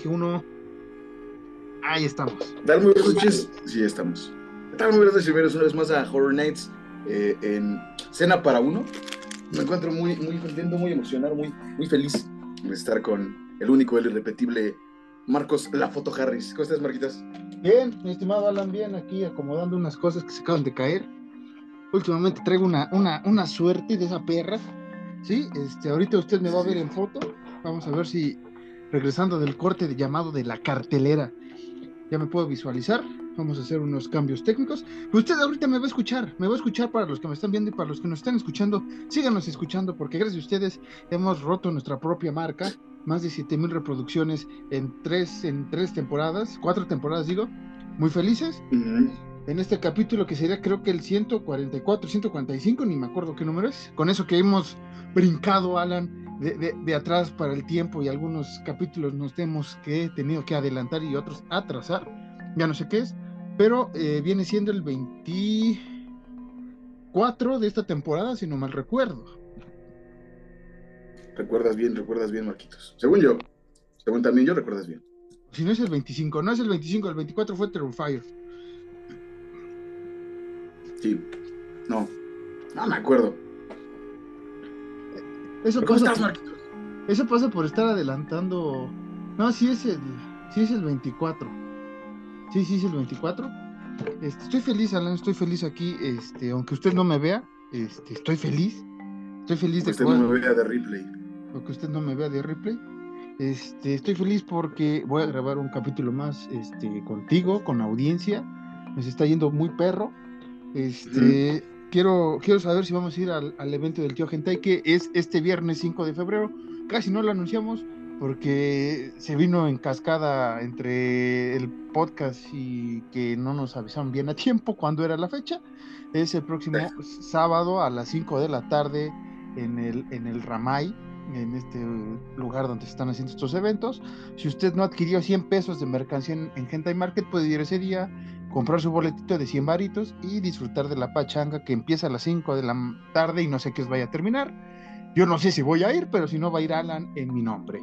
Dije uno. Ahí estamos. Dar muy buenas noches. Sí, estamos. Tal muy buenas noches, bienvenidos una vez más a Horror Nights eh, en Cena para Uno. Me encuentro muy, muy contento, muy emocionado, muy, muy feliz de estar con el único, el irrepetible Marcos La Foto Harris. ¿Cómo estás, Marquitas? Bien, mi estimado Alan, bien aquí acomodando unas cosas que se acaban de caer. Últimamente traigo una, una, una suerte de esa perra. Sí, este, ahorita usted me va a ver en foto. Vamos a ver si regresando del corte de llamado de la cartelera, ya me puedo visualizar. Vamos a hacer unos cambios técnicos. Usted ahorita me va a escuchar, me va a escuchar para los que me están viendo y para los que nos están escuchando. Síganos escuchando porque gracias a ustedes hemos roto nuestra propia marca. Más de 7000 reproducciones en tres, en tres temporadas, cuatro temporadas digo. Muy felices. Uh -huh. En este capítulo que sería creo que el 144, 145, ni me acuerdo qué número es. Con eso que hemos brincado, Alan, de, de, de, atrás para el tiempo y algunos capítulos nos hemos que tenido que adelantar y otros atrasar, ya no sé qué es, pero eh, viene siendo el 24 de esta temporada, si no mal recuerdo. Recuerdas bien, recuerdas bien, Marquitos. Según yo, según también yo, recuerdas bien. Si no es el 25, no es el 25, el 24 fue Terrifier. Sí, no, no me acuerdo. Eso pasa, estás, por, eso pasa por estar adelantando. No, sí es el, sí es el 24. Sí, sí es el 24. Este, estoy feliz, Alan, estoy feliz aquí. Este, aunque usted no me vea, este, estoy feliz. Estoy feliz de que usted no me vea de replay. Aunque usted no me vea de replay. Este, estoy feliz porque voy a grabar un capítulo más este, contigo, con audiencia. Nos está yendo muy perro. Este, mm quiero, quiero saber si vamos a ir al, al, evento del tío Gentai, que es este viernes 5 de febrero. Casi no lo anunciamos porque se vino en cascada entre el podcast y que no nos avisaron bien a tiempo cuando era la fecha. Es el próximo sábado a las 5 de la tarde en el, en el Ramay, en este lugar donde se están haciendo estos eventos. Si usted no adquirió 100 pesos de mercancía en, en Gentai Market, puede ir ese día comprar su boletito de 100 varitos y disfrutar de la pachanga que empieza a las 5 de la tarde y no sé qué vaya a terminar. Yo no sé si voy a ir, pero si no va a ir Alan en mi nombre.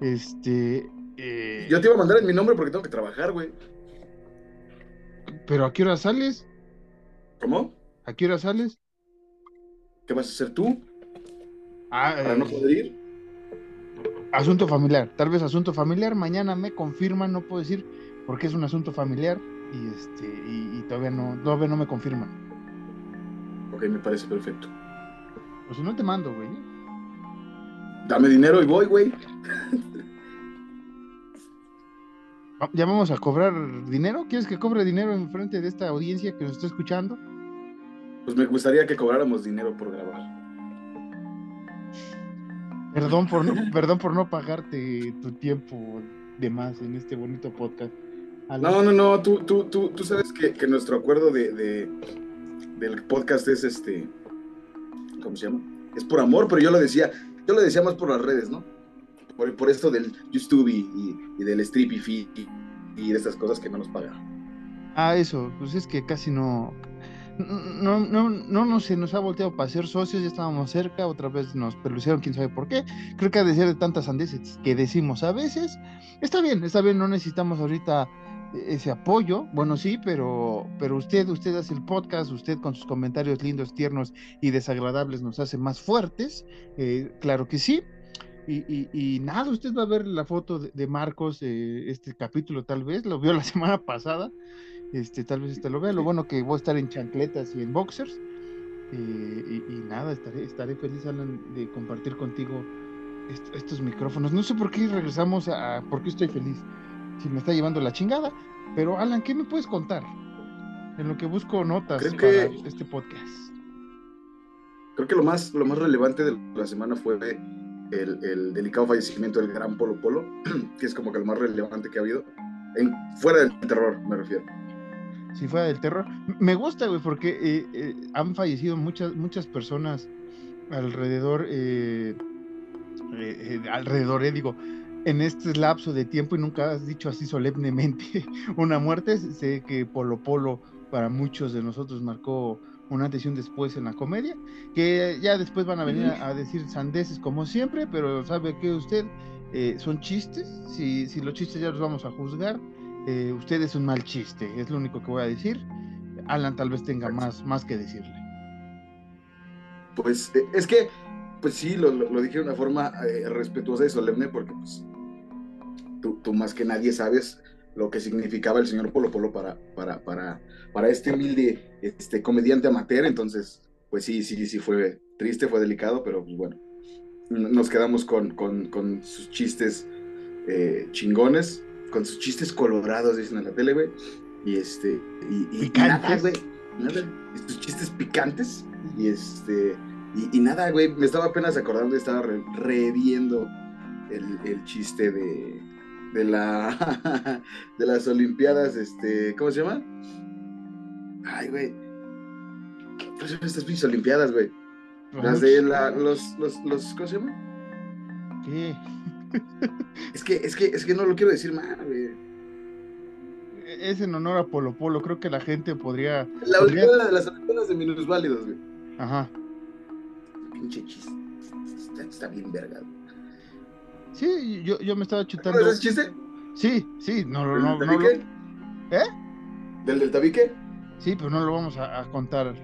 Este. Eh... Yo te iba a mandar en mi nombre porque tengo que trabajar, güey. ¿Pero a qué hora sales? ¿Cómo? ¿A qué hora sales? ¿Qué vas a hacer tú? Ah, ¿Para eh... no poder ir? Asunto familiar, tal vez asunto familiar. Mañana me confirman, no puedo decir porque es un asunto familiar y este y, y, todavía no todavía no me confirman. Ok, me parece perfecto. Pues si no te mando, güey. Dame dinero y voy, güey. ¿Ya vamos a cobrar dinero? ¿Quieres que cobre dinero en frente de esta audiencia que nos está escuchando? Pues me gustaría que cobráramos dinero por grabar. Perdón por no, perdón por no pagarte tu tiempo de más en este bonito podcast. No, no, no, tú, tú, tú, tú sabes que, que nuestro acuerdo de, de, del podcast es este, ¿cómo se llama? Es por amor, pero yo lo decía, yo lo decía más por las redes, ¿no? Por, por esto del YouTube y, y, y del Strippy Fee y, y, de estas cosas que no nos pagan. Ah, eso, pues es que casi no, no, no, no, no se nos ha volteado para ser socios, ya estábamos cerca, otra vez nos pelucieron, quién sabe por qué. Creo que ha de ser de tantas andeses que decimos a veces. Está bien, está bien, no necesitamos ahorita ese apoyo, bueno sí, pero, pero usted, usted hace el podcast, usted con sus comentarios lindos, tiernos y desagradables nos hace más fuertes, eh, claro que sí. Y, y, y, nada, usted va a ver la foto de, de Marcos, eh, este capítulo tal vez, lo vio la semana pasada, este, tal vez este lo vea, lo bueno que voy a estar en chancletas y en boxers, eh, y, y, nada, estaré, estaré feliz Alan, de compartir contigo est estos micrófonos. No sé por qué regresamos a, por qué estoy feliz si me está llevando la chingada. Pero Alan, ¿qué me puedes contar? En lo que busco notas creo para que, este podcast. Creo que lo más, lo más relevante de la semana fue el, el, delicado fallecimiento del gran Polo Polo, que es como que lo más relevante que ha habido. En, fuera del terror, me refiero. Si fuera del terror. Me gusta, güey, porque eh, eh, han fallecido muchas, muchas personas alrededor, eh, alrededor, digo, en este lapso de tiempo y nunca has dicho así solemnemente una muerte. Sé que Polo Polo para muchos de nosotros marcó un antes y un después en la comedia, que ya después van a venir a, decir sandeces como siempre, pero sabe que usted eh, son chistes, si, si los chistes ya los vamos a juzgar, eh, usted es un mal chiste, es lo único que voy a decir. Alan tal vez tenga más, más que decirle. Pues eh, es que, pues sí, lo, dije de una forma respetuosa y solemne porque pues tú, tú, más que nadie sabes lo que significaba el señor Polo Polo para, para, para, para este humilde este, comediante amateur. Entonces, pues sí, sí, sí fue triste, fue delicado, pero pues bueno, nos quedamos con, con, con sus chistes eh, chingones, con sus chistes colorados, dicen en la tele, güey. Y este, y, y, nada, güey, nada, sus chistes picantes, y este, y, nada, güey, me estaba apenas acordando y estaba reviendo el, el chiste de, de la de las Olimpiadas, este, ¿cómo se llama? Ay, güey. ¿Qué son estas pinches Olimpiadas, güey? Las de la, los, los, los, ¿cómo se llama? ¿Qué? es que, es que, es que no lo quiero decir mal, güey. Es en honor a Polo Polo, creo que la gente podría. La Olimpiada de las Olimpiadas de Minusválidos, güey. Ajá. Pinche chiste. Está, bien verga, Sí, yo, yo me estaba chutando. ¿Es chiste? Sí, sí, no, no, no, no, ¿Eh? ¿Del del tabique? Sí, pero no lo vamos a, contar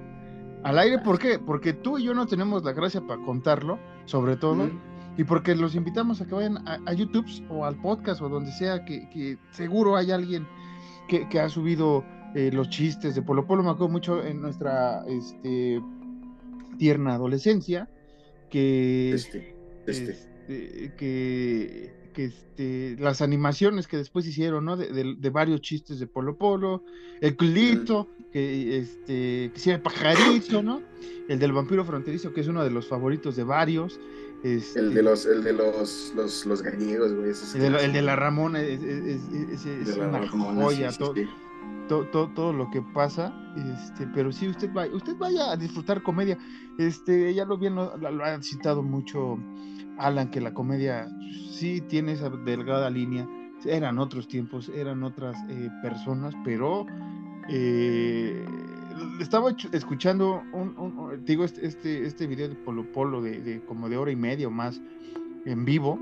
al aire. ¿Por qué? Porque tú y yo no tenemos la gracia para contarlo, sobre todo, y porque los invitamos a que vayan a, YouTube o al podcast o donde sea, que, seguro hay alguien que, ha subido eh, los chistes de Polo Polo. Me acuerdo mucho en nuestra este, tierna adolescencia que... Este, este. Este, que, este, las animaciones que después hicieron, ¿no? De, varios chistes de Polo Polo, el culito, que este, que el pajarito, ¿no? El del vampiro fronterizo, que es uno de los favoritos de varios. Este, el de los, el de los, los, los gallegos, güey. El, de, la Ramona es, una joya, todo, todo, lo que pasa, este, pero sí, usted vaya, usted vaya a disfrutar comedia. Este, ya lo bien lo, lo han citado mucho Alan, que la comedia sí tiene esa delgada línea. Eran otros tiempos, eran otras eh, personas, pero eh, estaba escuchando un, digo este, este, este video de Polo Polo de, como de hora y media o más en vivo.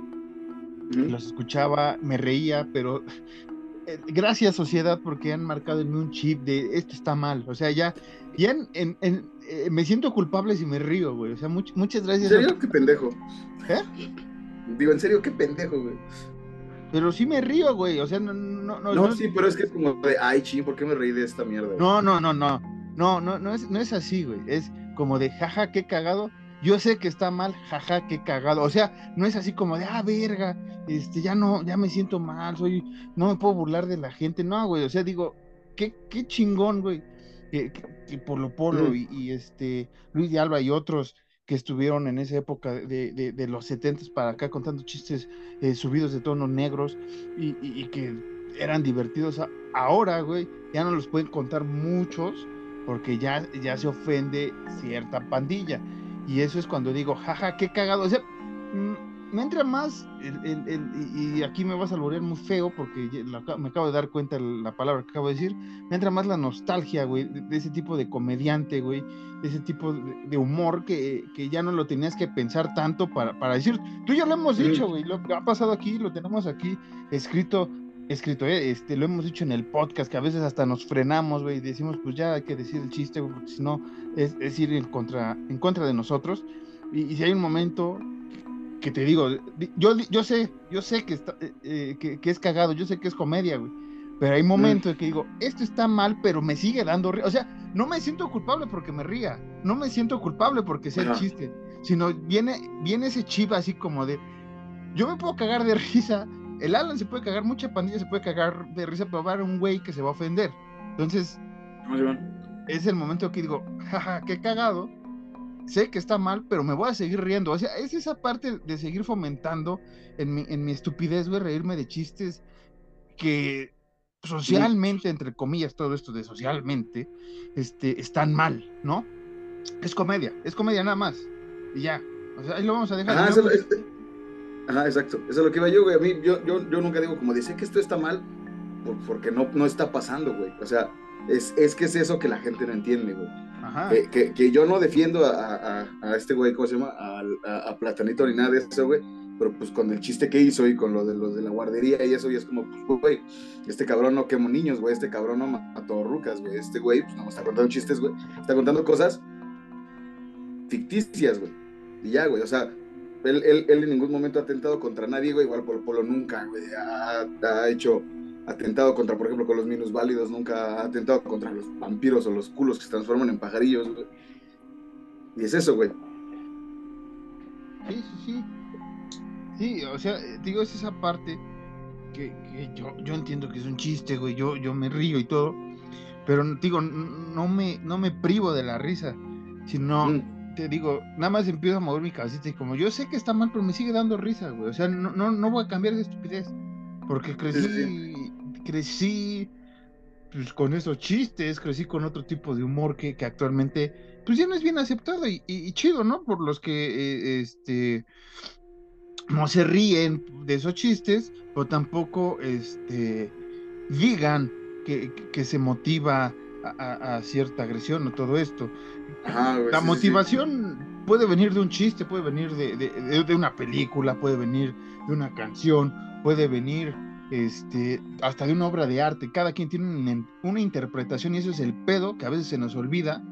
Los escuchaba, me reía, pero gracias sociedad porque han marcado en mí un chip de esto está mal. O sea, ya, ya en, eh, me siento culpable si me río, güey. O sea, muchas gracias. ¿En serio? Qué pendejo. ¿Eh? Digo, en serio, qué pendejo, güey. Pero sí me río, güey. O sea, no, no, no. No, sí, pero es que es como de, ay, ching, ¿por qué me reí de esta mierda? No, no, no, no. No, no, no es, no es así, güey. Es como de, jaja, qué cagado. Yo sé que está mal, jaja, qué cagado. O sea, no es así como de, ah, verga, este, ya no, ya me siento mal, soy, no me puedo burlar de la gente. No, güey. O sea, digo, qué, qué chingón, güey que, Polo Polo y, este Luis de Alba y otros que estuvieron en esa época de, los 70 para acá contando chistes eh, subidos de tonos negros y, que eran divertidos. Ahora, güey, ya no los pueden contar muchos porque ya, ya se ofende cierta pandilla. Y eso es cuando digo, jaja, qué cagado. O sea, me entra más, el, y aquí me vas a volver muy feo porque me acabo de dar cuenta la palabra que acabo de decir, me entra más la nostalgia, güey, de, ese tipo de comediante, güey, de ese tipo de, humor que, ya no lo tenías que pensar tanto para, para decir, tú ya lo hemos dicho, güey, lo que ha pasado aquí, lo tenemos aquí escrito, escrito, eh, este, lo hemos dicho en el podcast, que a veces hasta nos frenamos, güey, y decimos, pues ya hay que decir el chiste, porque si no es, ir en contra, en contra de nosotros. Y, y, si hay un momento que te digo, yo, yo sé, yo sé que, está, eh, eh, que, es cagado, yo sé que es comedia, güey. Pero hay momentos en que digo, esto está mal, pero me sigue dando risa. O sea, no me siento culpable porque me ría. No me siento culpable porque sea el chiste. Sino viene, viene ese chip así como de. Yo me puedo cagar de risa. El Alan se puede cagar, mucha pandilla se puede cagar de risa, pero va a haber un güey que se va a ofender. Entonces, es el momento que digo, jaja, qué cagado sé que está mal, pero me voy a seguir riendo. O sea, es esa parte de seguir fomentando en mi, en mi estupidez, güey, reírme de chistes que socialmente, entre comillas, todo esto de socialmente, este, están mal, ¿no? Es comedia, es comedia nada más. Y ya. O sea, ahí lo vamos a dejar. Ajá, Ajá exacto. Eso es lo que iba yo, güey. A mí, yo, yo, yo nunca digo como dice que esto está mal, porque no, no está pasando, güey. O sea, es, es que es eso que la gente no entiende, güey. Que, que, yo no defiendo a, a, este güey, ¿cómo se llama? A, a, Platanito ni nada de eso, güey. Pero pues con el chiste que hizo y con lo de los de la guardería y eso, y es como, pues, güey, este cabrón no quemó niños, güey, este cabrón no mató rucas, güey. Este güey, pues no está contando chistes, güey. Está contando cosas ficticias, güey. Y ya, güey, o sea, él, él, él, en ningún momento ha atentado contra nadie, güey. Igual Polo Polo nunca, güey, ha, ha hecho atentado contra, por ejemplo, con los minusválidos, nunca ha atentado contra los vampiros o los culos que se transforman en pajarillos, güey. Y es eso, güey. Sí, sí, sí. Sí, o sea, digo, es esa parte que, yo, yo entiendo que es un chiste, güey. Yo, yo me río y todo. Pero digo, no me, no me privo de la risa, sino mm. Te digo, nada más empiezo a mover mi cabecita y como yo sé que está mal, pero me sigue dando risa, güey. O sea, no, no, no voy a cambiar de estupidez. Porque crecí crecí pues, con esos chistes, crecí con otro tipo de humor que, que actualmente pues ya no es bien aceptado y, chido, ¿no? Por los que eh, este no se ríen de esos chistes, pero tampoco este digan que, que se motiva a, cierta agresión o todo esto. La motivación puede venir de un chiste, puede venir de, de, de, una película, puede venir de una canción, puede venir este, hasta de una obra de arte. Cada quien tiene una, interpretación y eso es el pedo que a veces se nos olvida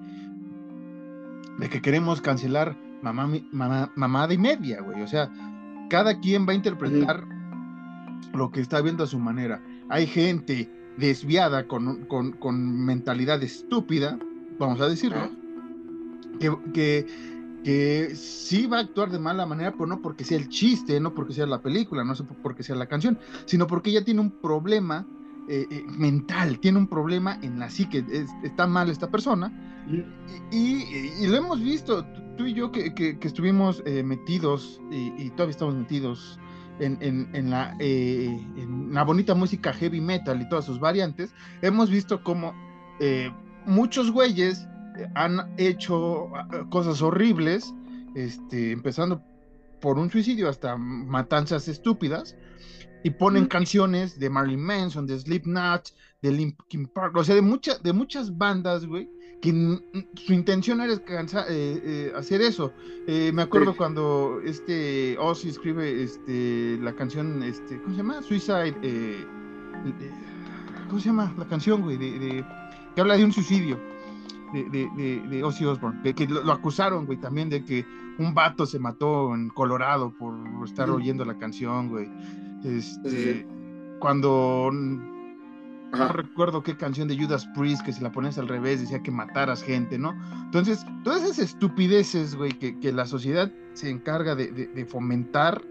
de que queremos cancelar mamá, mamá, mamada y media, güey. O sea, cada quien va a interpretar lo que está viendo a su manera. Hay gente desviada con, con mentalidad estúpida, vamos a decirlo, que, que que sí va a actuar de mala manera, pero no porque sea el chiste, no porque sea la película, no porque sea la canción, sino porque ella tiene un problema eh, eh, mental, tiene un problema en la psique, está mal esta persona. Y, lo hemos visto, tú y yo que, que, estuvimos eh, metidos y, todavía estamos metidos en, en, la, en, la, bonita música heavy metal y todas sus variantes, hemos visto como muchos güeyes han hecho ah, cosas horribles, este, empezando por un suicidio hasta matanzas estúpidas, y ponen canciones de Marilyn Manson, de Slipknot, de Linkin Park, o sea, de, muchas de muchas bandas, güey, que su intención era eh, eh, hacer eso. Eh, me acuerdo cuando este Ozzy escribe este, la canción, este, ¿cómo se llama? Suicide, ¿cómo se llama? La canción, güey, de, que habla de un suicidio de, de, de, Ozzy Osbourne, que, lo, acusaron, güey, también de que un vato se mató en Colorado por estar oyendo la canción, güey. Este, cuando no recuerdo qué canción de Judas Priest que si la pones al revés decía que mataras gente, ¿no? Entonces, todas esas estupideces, güey, que, que la sociedad se encarga de, de fomentar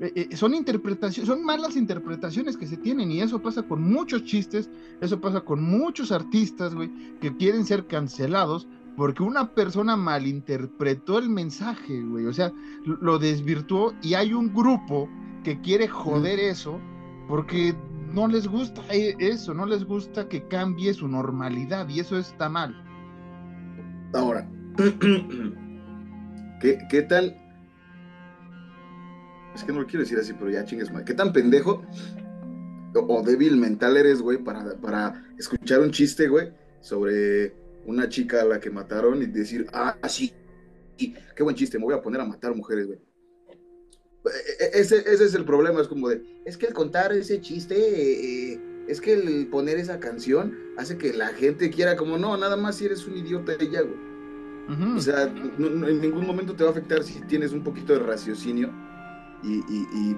eh, eh, son interpretaciones, son malas interpretaciones que se tienen y eso pasa con muchos chistes, eso pasa con muchos artistas, güey, que quieren ser cancelados porque una persona malinterpretó el mensaje, güey, o sea, lo desvirtuó y hay un grupo que quiere joder eso porque no les gusta e, eso, no les gusta que cambie su normalidad y eso está mal. Ahora, ¿qué, qué tal es que no lo quiero decir así, pero ya chingues mal. ¿Qué tan pendejo o, débil mental eres, güey, para, para escuchar un chiste, güey, sobre una chica a la que mataron y decir, ah, sí, qué buen chiste, me voy a poner a matar mujeres, güey. E, e, ese, ese, es el problema, es como de, es que el contar ese chiste, eh, es que el poner esa canción hace que la gente quiera como, no, nada más si eres un idiota de ella, güey. O sea, en ningún momento te va a afectar si tienes un poquito de raciocinio y,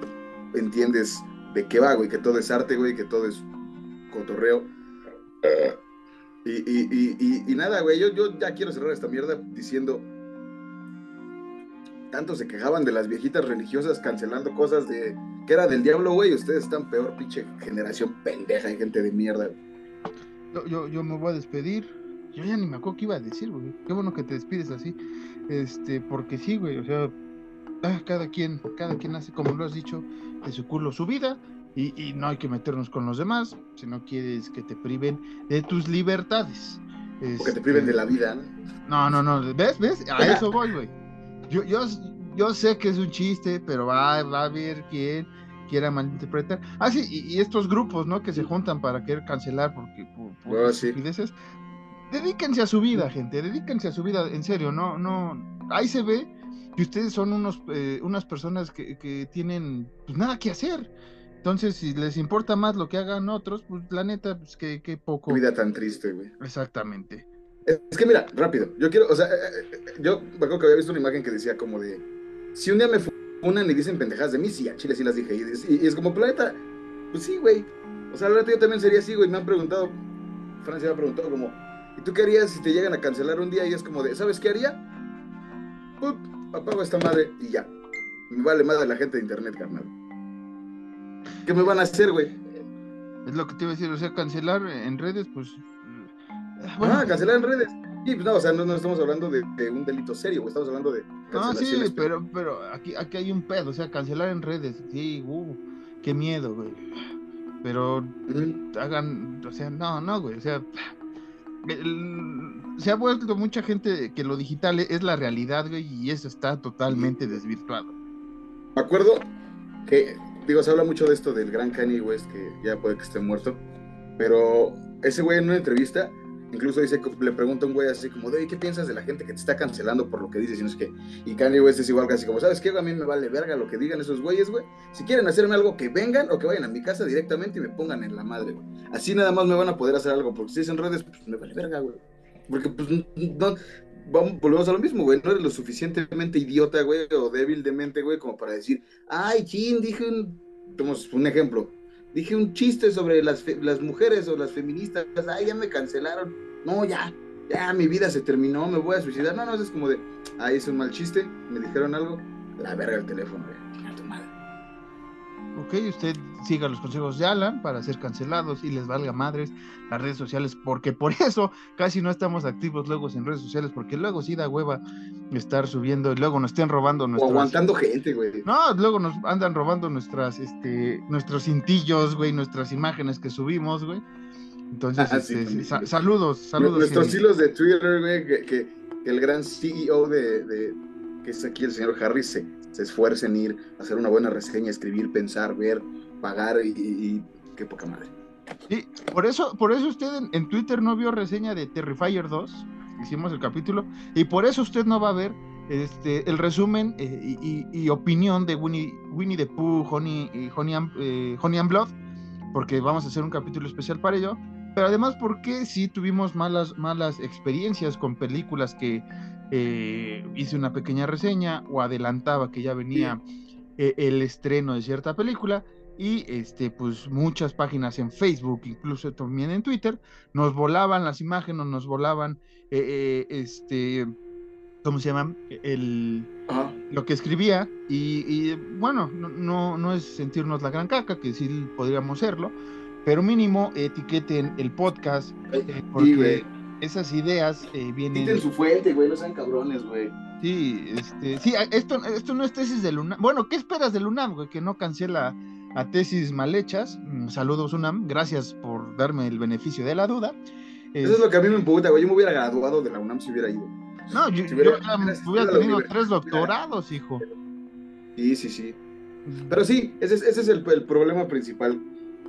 entiendes de qué va, güey, que todo es arte, güey, que todo es cotorreo. Y, nada, güey, yo, yo ya quiero cerrar esta mierda diciendo, tanto se quejaban de las viejitas religiosas cancelando cosas de que era del diablo, güey, ustedes están peor, pinche generación pendeja y gente de mierda. Yo, yo, me voy a despedir. Yo ya ni me acuerdo qué iba a decir, güey. Qué bueno que te despides así. Este, porque sí, güey, o sea, Ah, cada quien, cada quien hace, como lo has dicho, de su culo su vida y, no hay que meternos con los demás si no quieres que te priven de tus libertades. O que te priven de la vida, ¿no? No, no, ¿Ves? ¿Ves? A eso voy, güey. Yo, yo, yo sé que es un chiste, pero va, va a haber quien quiera malinterpretar. Ah, sí, y, estos grupos, ¿no? Que se juntan para querer cancelar porque por, por dedíquense a su vida, gente, dedíquense a su vida, en serio, no, no, ahí se ve que ustedes son unos, eh, unas personas que, que tienen pues, nada que hacer. Entonces, si les importa más lo que hagan otros, pues la neta, pues que, que poco. Qué vida tan triste, güey. Exactamente. Es que mira, rápido, yo quiero, o sea, eh, eh, yo me acuerdo que había visto una imagen que decía como de, si un día me funan y dicen pendejadas de mí, sí, a Chile sí las dije, y, es como, planeta, pues sí, güey, o sea, la verdad yo también sería así, güey, me han preguntado, Francia me ha preguntado como, ¿y tú qué harías si te llegan a cancelar un día? Y es como de, ¿sabes qué haría? Apago esta madre y ya, me vale de la gente de internet, carnal. ¿Qué me van a hacer, güey? Es lo que te iba a decir, o sea, cancelar en redes, pues Ah, cancelar en redes. Sí, pues no, o sea, no, estamos hablando de, un delito serio, estamos hablando de. No, sí, pero, pero aquí, aquí hay un pedo, o sea, cancelar en redes, sí, uh, qué miedo, güey. Pero hagan, o sea, no, no, güey, o sea, se ha vuelto mucha gente que lo digital es la realidad, güey, y eso está totalmente desvirtuado. Me acuerdo que, digo, se habla mucho de esto del gran Kanye West, que ya puede que esté muerto, pero ese güey en una entrevista Incluso dice, le pregunta a un güey así como, de, ¿qué piensas de la gente que te está cancelando por lo que dices? Y no es que, y Kanye West es igual casi como, ¿sabes qué? A mí me vale verga lo que digan esos güeyes, güey. Si quieren hacerme algo, que vengan o que vayan a mi casa directamente y me pongan en la madre, güey. Así nada más me van a poder hacer algo, porque si es en redes, pues me vale verga, güey. Porque, pues, no, vamos, volvemos a lo mismo, güey. No eres lo suficientemente idiota, güey, o débil de mente, güey, como para decir, ay, chin, dije un, un ejemplo dije un chiste sobre las, las mujeres o las feministas, ay, ya me cancelaron, no, ya, ya, mi vida se terminó, me voy a suicidar, no, no, es como de, ay, es un mal chiste, me dijeron algo, la verga el teléfono, a tu madre. Ok, usted siga los consejos de Alan para ser cancelados y les valga madres las redes sociales, porque por eso casi no estamos activos luego en redes sociales, porque luego sí da hueva estar subiendo y luego nos estén robando nuestras... O aguantando gente, güey. No, luego nos andan robando nuestras, este, nuestros cintillos, güey, nuestras imágenes que subimos, güey. Entonces, ah, este, saludos, saludos. Nuestros hilos de Twitter, güey, que, el gran CEO de, que es aquí el señor Harris, se, se esfuerce en ir a hacer una buena reseña, escribir, pensar, ver, pagar y, qué poca madre. Sí, por eso, por eso usted en, Twitter no vio reseña de Terrifier 2, hicimos el capítulo, y por eso usted no va a ver este, el resumen eh, y, opinión de Winnie, Winnie the Pooh, Honey, Honey, and, eh, Blood, porque vamos a hacer un capítulo especial para ello, pero además porque sí tuvimos malas, malas experiencias con películas que hice una pequeña reseña o adelantaba que ya venía el estreno de cierta película y este pues muchas páginas en Facebook, incluso también en Twitter, nos volaban las imágenes, nos volaban eh, eh, este ¿cómo se llama? El, lo que escribía y, bueno, no, no, es sentirnos la gran caca, que sí podríamos serlo, pero mínimo etiqueten el podcast eh, porque esas ideas vienen... Etiqueten su fuente, güey, no sean cabrones, güey. Sí, este, sí, esto, esto no es tesis del UNAM. Bueno, ¿qué esperas del UNAM, güey? Que no cancela a tesis mal hechas. Mm, saludos, UNAM. Gracias por darme el beneficio de la duda. Eso es lo que a mí me importa, güey. Yo me hubiera graduado de la UNAM si hubiera ido. No, yo, hubiera, tenido tres doctorados, hijo. Sí, sí, sí. Pero sí, ese es, ese es el, el, problema principal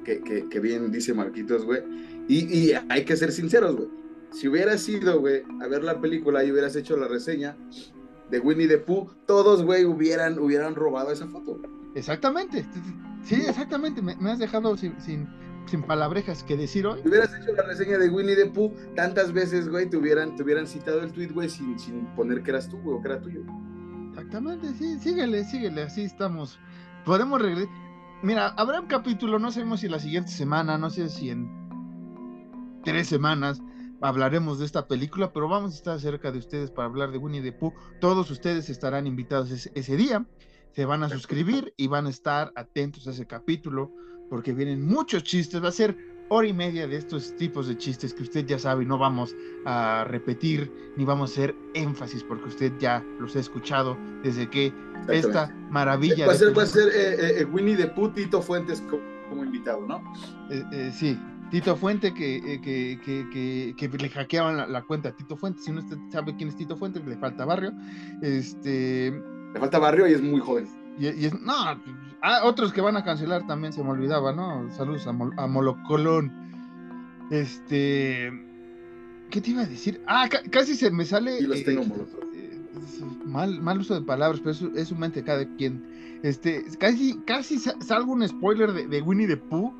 que, que, que, bien dice Marquitos, güey. Y, y hay que ser sinceros, güey. Si hubieras ido, güey, a ver la película y hubieras hecho la reseña de Winnie the Pooh, todos, güey, hubieran, hubieran robado esa foto. Exactamente. Sí, exactamente. Me, has dejado sin, sin, palabrejas que decir hoy. Si hubieras hecho la reseña de Winnie the Pooh tantas veces, güey, te hubieran, te hubieran citado el tweet, güey, sin, sin poner que eras tú, güey, o que era tuyo. Exactamente, sí, síguele, síguele, así estamos. Podemos regresar. Mira, habrá un capítulo, no sabemos si la siguiente semana, no sé si en tres semanas hablaremos de esta película, pero vamos a estar cerca de ustedes para hablar de Winnie the Pooh. Todos ustedes estarán invitados ese día se van a suscribir y van a estar atentos a ese capítulo porque vienen muchos chistes. Va a ser hora y media de estos tipos de chistes que usted ya sabe no vamos a repetir ni vamos a hacer énfasis porque usted ya los ha escuchado desde que esta maravilla. Va a ser, va a ser eh, eh, eh, Winnie de Putito Fuentes como, invitado, ¿no? sí. Tito Fuente que, que, que, le hackeaban la, cuenta a Tito Fuente. Si uno sabe quién es Tito Fuente, le falta barrio. Este, le falta barrio y es muy joven. Y, es, no, ah, otros que van a cancelar también se me olvidaba, ¿no? Saludos a, Molocolón. Este. ¿Qué te iba a decir? Ah, casi se me sale. Y los tengo eh, mal, mal uso de palabras, pero es, es su mente cada quien. Este, casi, casi salgo un spoiler de, Winnie the Pooh.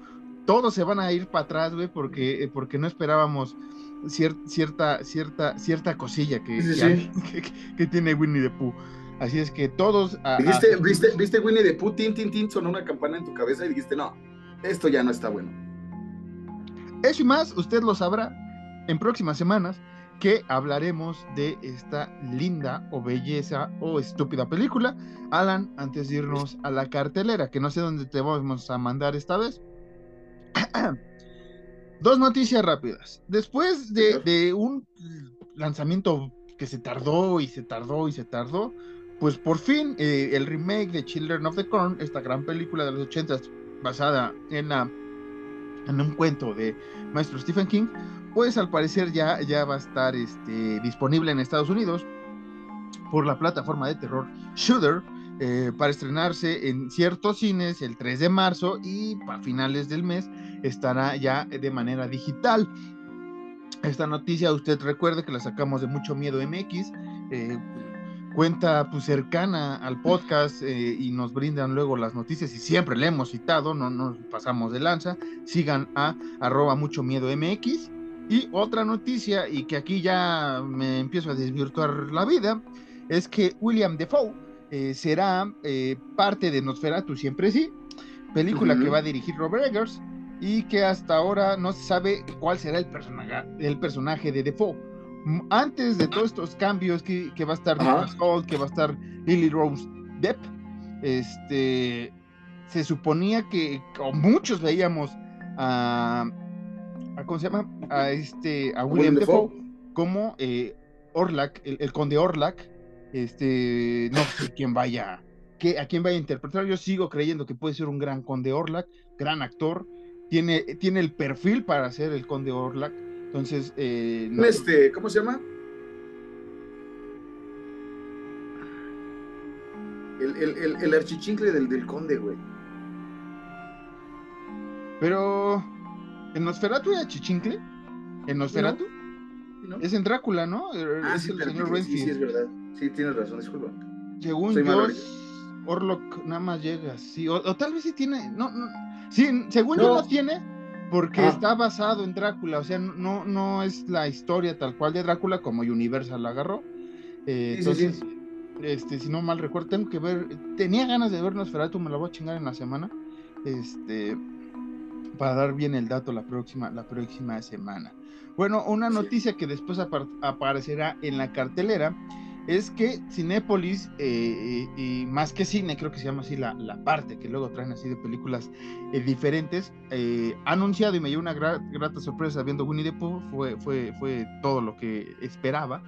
Todos se van a ir para atrás, güey, porque, porque no esperábamos cierta, cierta, cierta cosilla que, que, tiene Winnie the Pooh. Así es que todos. ¿Viste, viste, viste Winnie the Pooh, tin, tin, tin, sonó una campana en tu cabeza y dijiste, no, esto ya no está bueno. Eso y más, usted lo sabrá en próximas semanas que hablaremos de esta linda o belleza o estúpida película. Alan, antes de irnos a la cartelera, que no sé dónde te vamos a mandar esta vez. Dos noticias rápidas. Después de, un lanzamiento que se tardó y se tardó y se tardó, pues por fin eh, el remake de Children of the Corn, esta gran película de los 80 basada en, en un cuento de maestro Stephen King, pues al parecer ya, ya va a estar este, disponible en Estados Unidos por la plataforma de terror Shooter eh, para estrenarse en ciertos cines el 3 de marzo y para finales del mes estará ya de manera digital. Esta noticia usted recuerde que la sacamos de Mucho Miedo MX, eh, cuenta pues cercana al podcast eh, y nos brindan luego las noticias y siempre le hemos citado, no nos pasamos de lanza, sigan a arroba Mucho Miedo MX y otra noticia, y que aquí ya me empiezo a desvirtuar la vida, es que William Defoe eh, será eh, parte de Nosferatu Siempre Sí, película que va a dirigir Robert Eggers, y que hasta ahora no se sabe cuál será el personaje, el personaje de Defoe. Antes de todos estos cambios que, que va a estar Nicholas que va a estar Lily Rose Depp, este, se suponía que, o muchos veíamos a ¿cómo se llama? A este, a William, Defoe, como eh, Orlac, el, conde Orlac, este, no sé quién vaya, que, a quién vaya a interpretar, yo sigo creyendo que puede ser un gran conde Orlac, gran actor, tiene, tiene el perfil para ser el conde Orlac, entonces... Eh, este, ¿cómo se llama? El, el, el, archichincle del, del conde, güey. Pero ¿En Nosferatu era Chichincle? ¿En Nosferatu? Es en Drácula, ¿no? Ah, es el señor Sí, sí, es verdad. Sí, tienes razón, disculpa. Según yo, Orlok nada más llega, sí. O, tal vez sí tiene. No, no. Sí, según yo no tiene, porque ah. está basado en Drácula. O sea, no, no es la historia tal cual de Drácula como Universal la agarró. Eh, entonces, este, si no mal recuerdo, tengo que ver. Tenía ganas de ver Nosferatu, me la voy a chingar en la semana. Este para dar bien el dato la próxima, la próxima semana. Bueno, una noticia que después aparecerá en la cartelera es que Cinépolis, eh, y más que cine, creo que se llama así la, parte que luego traen así de películas eh, diferentes, eh, ha anunciado y me dio una grata sorpresa viendo Winnie the fue, fue, fue todo lo que esperaba.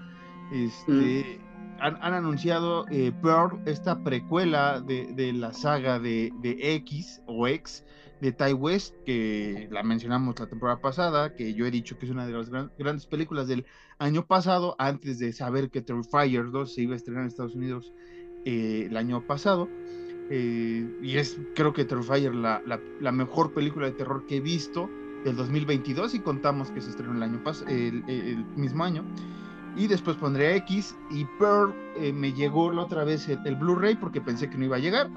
Este, mm. Han, anunciado Pearl, esta precuela de, la saga de, de X o X, de Ty West, que la mencionamos la temporada pasada, que yo he dicho que es una de las grandes películas del año pasado, antes de saber que Terrifier 2 se iba a estrenar en Estados Unidos eh, el año pasado. Eh, y es, creo que Terrifier, la, la, mejor película de terror que he visto del 2022, y contamos que se estrenó el, año el, el mismo año. Y después pondré X y Pearl eh, me llegó la otra vez el Blu-ray porque pensé que no iba a llegar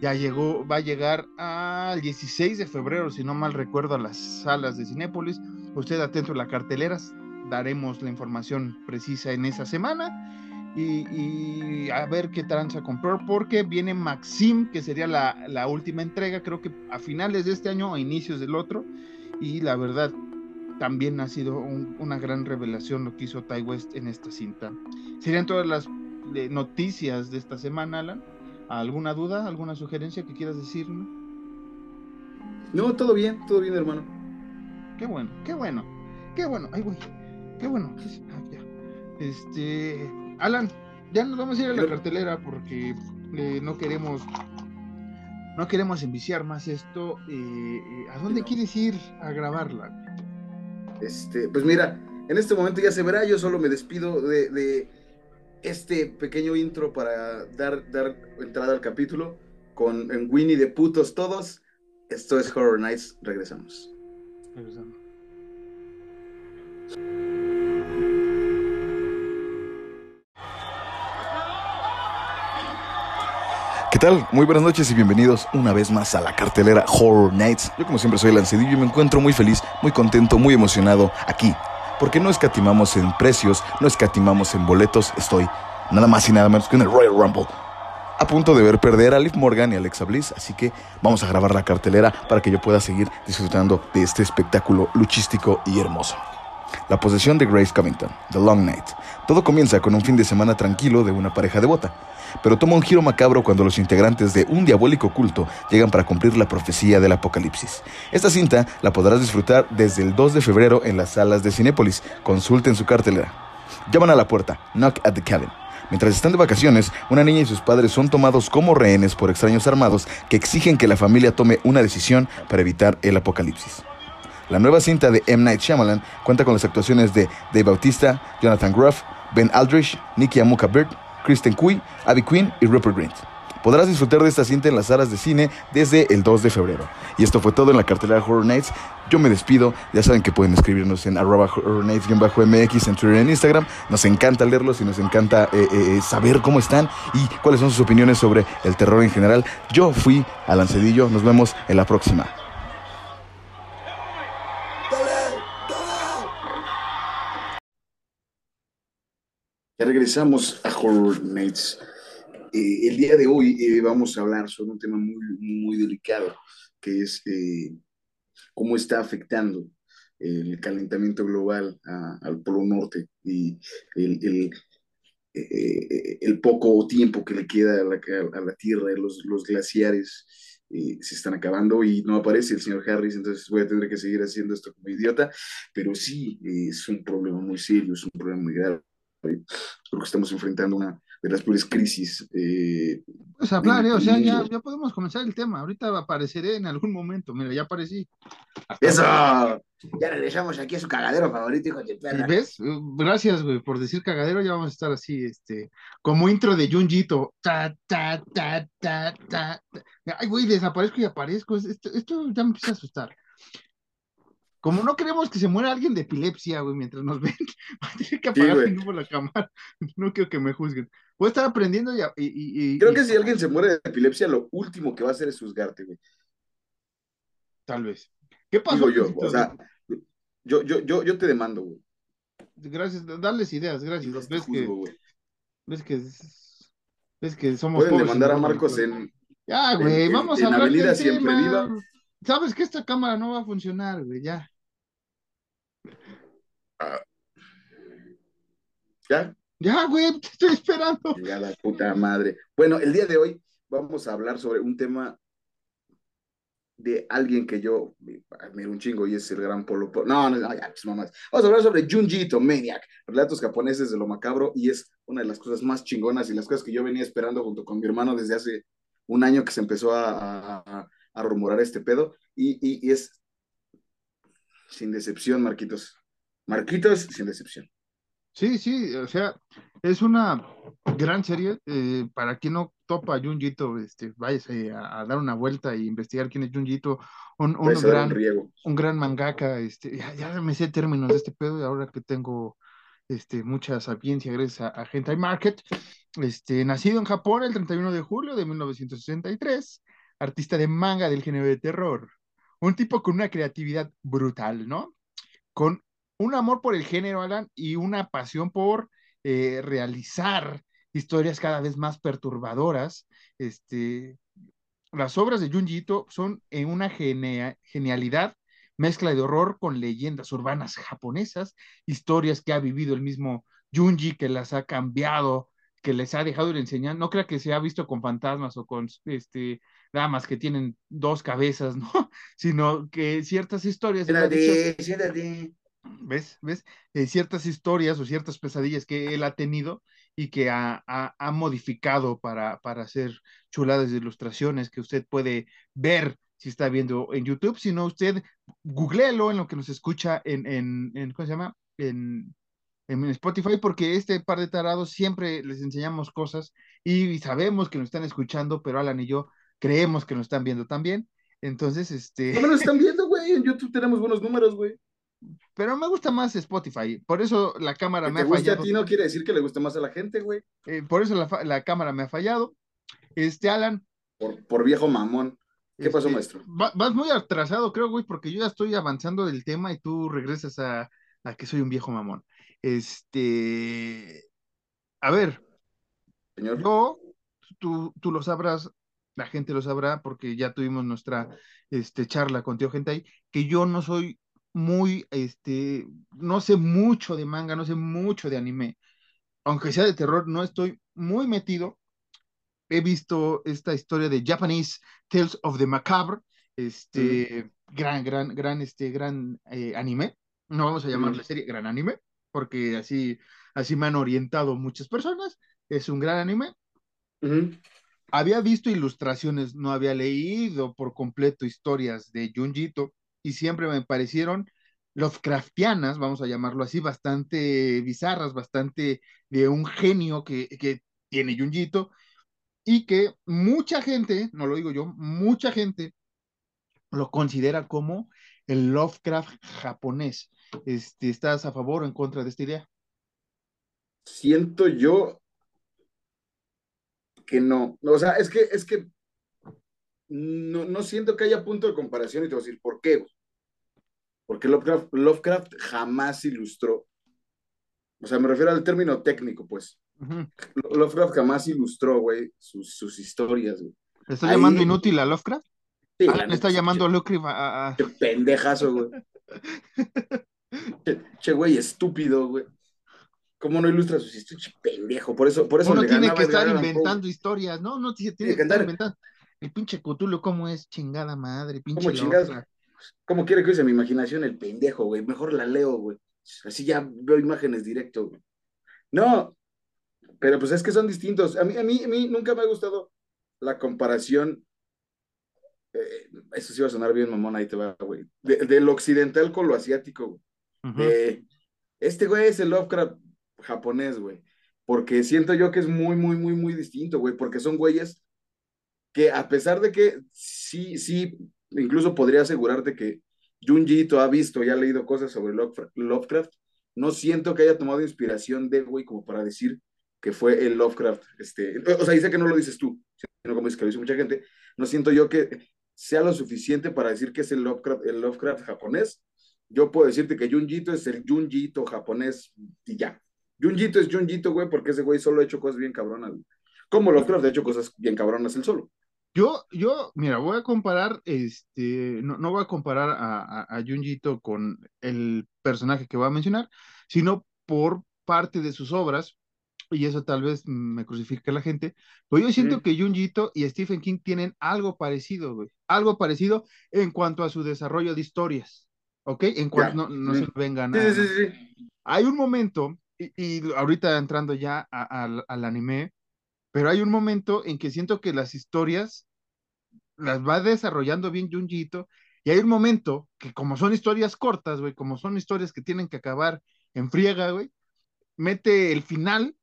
ya llegó, va a llegar al 16 de febrero, si no mal recuerdo, a las salas de Cinépolis. Usted atento a las carteleras, daremos la información precisa en esa semana. Y, a ver qué tranza con Pearl, porque viene Maxim, que sería la, última entrega, creo que a finales de este año o inicios del otro. Y la verdad, también ha sido una gran revelación lo que hizo Ty West en esta cinta. Serían todas las eh, noticias de esta semana, Alan. ¿Alguna duda, alguna sugerencia que quieras decirme? No, todo bien, todo bien, hermano. Qué bueno, qué bueno, qué bueno. Ay, güey, qué bueno. Ah, este, Alan, ya nos vamos a ir a la cartelera porque eh, no queremos, no queremos enviciar más esto. Eh, eh, ¿A dónde quieres ir a grabarla? Este, pues mira, en este momento ya se verá. Yo solo me despido de este pequeño intro para dar, entrada al capítulo con en Winnie de putos todos. Esto es Horror Nights. Regresamos. Regresamos. ¿Qué tal? Muy buenas noches y bienvenidos una vez más a la cartelera Horror Nights. Yo como siempre soy Lancedillo y me encuentro muy feliz, muy contento, muy emocionado aquí. Porque no escatimamos en precios, no escatimamos en boletos, estoy nada más y nada menos que en el Royal Rumble. A punto de ver perder a Liv Morgan y Alexa Bliss, así que vamos a grabar la cartelera para que yo pueda seguir disfrutando de este espectáculo luchístico y hermoso. La posesión de Grace Covington, The Long Night. Todo comienza con un fin de semana tranquilo de una pareja devota pero toma un giro macabro cuando los integrantes de un diabólico culto llegan para cumplir la profecía del apocalipsis. Esta cinta la podrás disfrutar desde el 2 de febrero en las salas de Cinépolis. Consulten su cartelera. Llaman a la puerta, knock at the cabin. Mientras están de vacaciones, una niña y sus padres son tomados como rehenes por extraños armados que exigen que la familia tome una decisión para evitar el apocalipsis. La nueva cinta de M. Night Shyamalan cuenta con las actuaciones de Dave Bautista, Jonathan Groff, Ben Aldrich, Nicky Amuka Bird, Kristen Cui, Abby Quinn y Rupert Grint. Podrás disfrutar de esta cinta en las salas de cine desde el 2 de febrero. Y esto fue todo en la cartelera Horror Nights. Yo me despido. Ya saben que pueden escribirnos en arroba horror nights-mx en Twitter y en Instagram. Nos encanta leerlos y nos encanta eh, eh, saber cómo están y cuáles son sus opiniones sobre el terror en general. Yo fui a Lancedillo. Nos vemos en la próxima. Ya regresamos a Horror Nights. Eh, el día de hoy eh, vamos a hablar sobre un tema muy, muy delicado, que es eh, cómo está afectando el calentamiento global al Polo Norte y el, el, poco tiempo que le queda a la, a la Tierra, los, los glaciares se están acabando y no aparece el señor Harris, entonces voy a tener que seguir haciendo esto como idiota, pero sí es un problema muy serio, es un problema muy grave Creo que estamos enfrentando una de las peores crisis. Eh, pues hablar, eh, o sea, ya, ya, podemos comenzar el tema. Ahorita apareceré en algún momento. Mira, ya aparecí. ¡Eso! Ya regresamos aquí a su cagadero favorito, hijo de perra. ¿Ves? Gracias, güey, por decir cagadero. Ya vamos a estar así, este, como intro de Junjito. Ta, ta, ta, ta, ta. Ay, güey, desaparezco y aparezco. Esto, esto ya me empieza a asustar. Como no queremos que se muera alguien de epilepsia, güey, mientras nos ven, va a tener que apagar de nuevo la cámara. No quiero que me juzguen. Voy a estar aprendiendo y. y, Creo que si alguien se muere de epilepsia, lo último que va a hacer es juzgarte, güey. Tal vez. ¿Qué pasó? yo, o sea, yo, yo, yo, yo te demando, güey. Gracias, darles ideas, gracias. ves, que, ves que ves que somos Pueden demandar a Marcos en. Ya, güey, vamos a hablar Avenida Siempre Viva. Sabes que esta cámara no va a funcionar, güey, ya. ¿Ya? Ya, güey, te estoy esperando. Ya la puta madre. Bueno, el día de hoy vamos a hablar sobre un tema de alguien que yo admiro un chingo y es el gran Polo No, no, ya, pues mamás. Vamos a hablar sobre Junjito Maniac, relatos japoneses de lo macabro y es una de las cosas más chingonas y las cosas que yo venía esperando junto con mi hermano desde hace un año que se empezó a, a, a rumorar este pedo y, y, y es sin decepción, Marquitos. Marquitos, sin decepción. Sí, sí, o sea, es una gran serie. Eh, para quien no topa a Junjito, este, váyase a, dar una vuelta e investigar quién es Junjito, un, un gran, un, gran mangaka. Este, ya, me sé términos de este pedo y ahora que tengo este, mucha sapiencia gracias a, a Hentai Market. Este, nacido en Japón el 31 de julio de 1963, artista de manga del género de terror. Un tipo con una creatividad brutal, ¿no? Con un amor por el género, Alan, y una pasión por eh, realizar historias cada vez más perturbadoras. Este, las obras de Junji Ito son en una genialidad, mezcla de horror con leyendas urbanas japonesas, historias que ha vivido el mismo Junji, que las ha cambiado, que les ha dejado de enseñar. No crea que se ha visto con fantasmas o con este, damas que tienen dos cabezas, ¿no? Sino que ciertas historias. ¿Ves? ¿Ves? Eh, ciertas historias o ciertas pesadillas que él ha tenido y que ha, ha, modificado para, para hacer chuladas de ilustraciones que usted puede ver si está viendo en YouTube, sino usted googleelo en lo que nos escucha en, en, en ¿cómo se llama? En, en Spotify, porque este par de tarados siempre les enseñamos cosas y sabemos que nos están escuchando, pero Alan y yo creemos que nos están viendo también. Entonces, este. ¿Cómo nos están viendo, güey? En YouTube tenemos buenos números, güey. Pero me gusta más Spotify, por eso la cámara me ha fallado. a ti no quiere decir que le guste más a la gente, güey. Eh, por eso la, cámara me ha fallado. Este, Alan. Por, por viejo mamón. ¿Qué pasó, este, maestro? Vas muy atrasado, creo, güey, porque yo ya estoy avanzando del tema y tú regresas a, a que soy un viejo mamón. Este, a ver, Señor. yo, tú, tú lo sabrás, la gente lo sabrá porque ya tuvimos nuestra este, charla con Tío Gentai, que yo no soy muy, este, no sé mucho de manga, no sé mucho de anime. Aunque sea de terror, no estoy muy metido. He visto esta historia de Japanese Tales of the Macabre, este, gran, gran, gran, este, gran eh, anime. No vamos a llamarle serie, gran anime, porque así, así me han orientado muchas personas. Es un gran anime. Había visto ilustraciones, no había leído por completo historias de Junjito y siempre me parecieron Lovecraftianas, vamos a llamarlo así, bastante bizarras, bastante de un genio que, que tiene Junjito y que mucha gente, no lo digo yo, mucha gente lo considera como el Lovecraft japonés. Este, ¿Estás a favor o en contra de esta idea? Siento yo que no. O sea, es que, es que no, no siento que haya punto de comparación y te voy a decir por qué. Porque Lovecraft, Lovecraft jamás ilustró. O sea, me refiero al término técnico, pues. Lovecraft jamás ilustró, güey, sus, sus historias, güey. ¿Le está llamando inútil a Lovecraft? Sí, ah, le está llamando a Lovecraft a... Qué pendejazo, güey. che, güey, estúpido, güey. ¿Cómo no ilustra sus historias? Pendejo, por eso, por eso Uno tiene que estar inventando historias, ¿no? No tiene, tiene que estar inventando. El pinche Cthulhu, ¿cómo es? Chingada madre, pinche ¿Cómo chingados? ¿Cómo quiere que use mi imaginación el pendejo, güey? Mejor la leo, güey. Así ya veo imágenes directo, güey. No, pero pues es que son distintos. A mí, a mí, a mí nunca me ha gustado la comparación. Eh, eso sí va a sonar bien, mamón, ahí te va, güey. De, del occidental con lo asiático, güey. Uh -huh. este güey es el Lovecraft japonés, güey. Porque siento yo que es muy, muy, muy, muy distinto, güey. Porque son güeyes que a pesar de que sí, sí, incluso podría asegurarte que Junji ha visto y ha leído cosas sobre Lovecraft, no siento que haya tomado inspiración de, güey, como para decir que fue el Lovecraft. Este, o sea, dice que no lo dices tú, sino como dice que lo dice mucha gente. No siento yo que sea lo suficiente para decir que es el Lovecraft, el Lovecraft japonés. Yo puedo decirte que Junjito es el Junjito japonés y ya. Junjito es Junjito, güey, porque ese güey solo ha hecho cosas bien cabronas. Güey. Como Lovecraft ha hecho cosas bien cabronas él solo. Yo, yo, mira, voy a comparar, este, no, no voy a comparar a, a, a Junjito con el personaje que voy a mencionar, sino por parte de sus obras, y eso tal vez me crucifique la gente, pero yo siento sí. que Junjito y Stephen King tienen algo parecido, güey, algo parecido en cuanto a su desarrollo de historias, ¿ok? En cuanto yeah. no, no sí. se vengan sí, sí, sí, Hay un momento, y, y ahorita entrando ya a, a, al anime, pero hay un momento en que siento que las historias las va desarrollando bien Junjito, y hay un momento que como son historias cortas, güey, como son historias que tienen que acabar en friega, güey, mete el final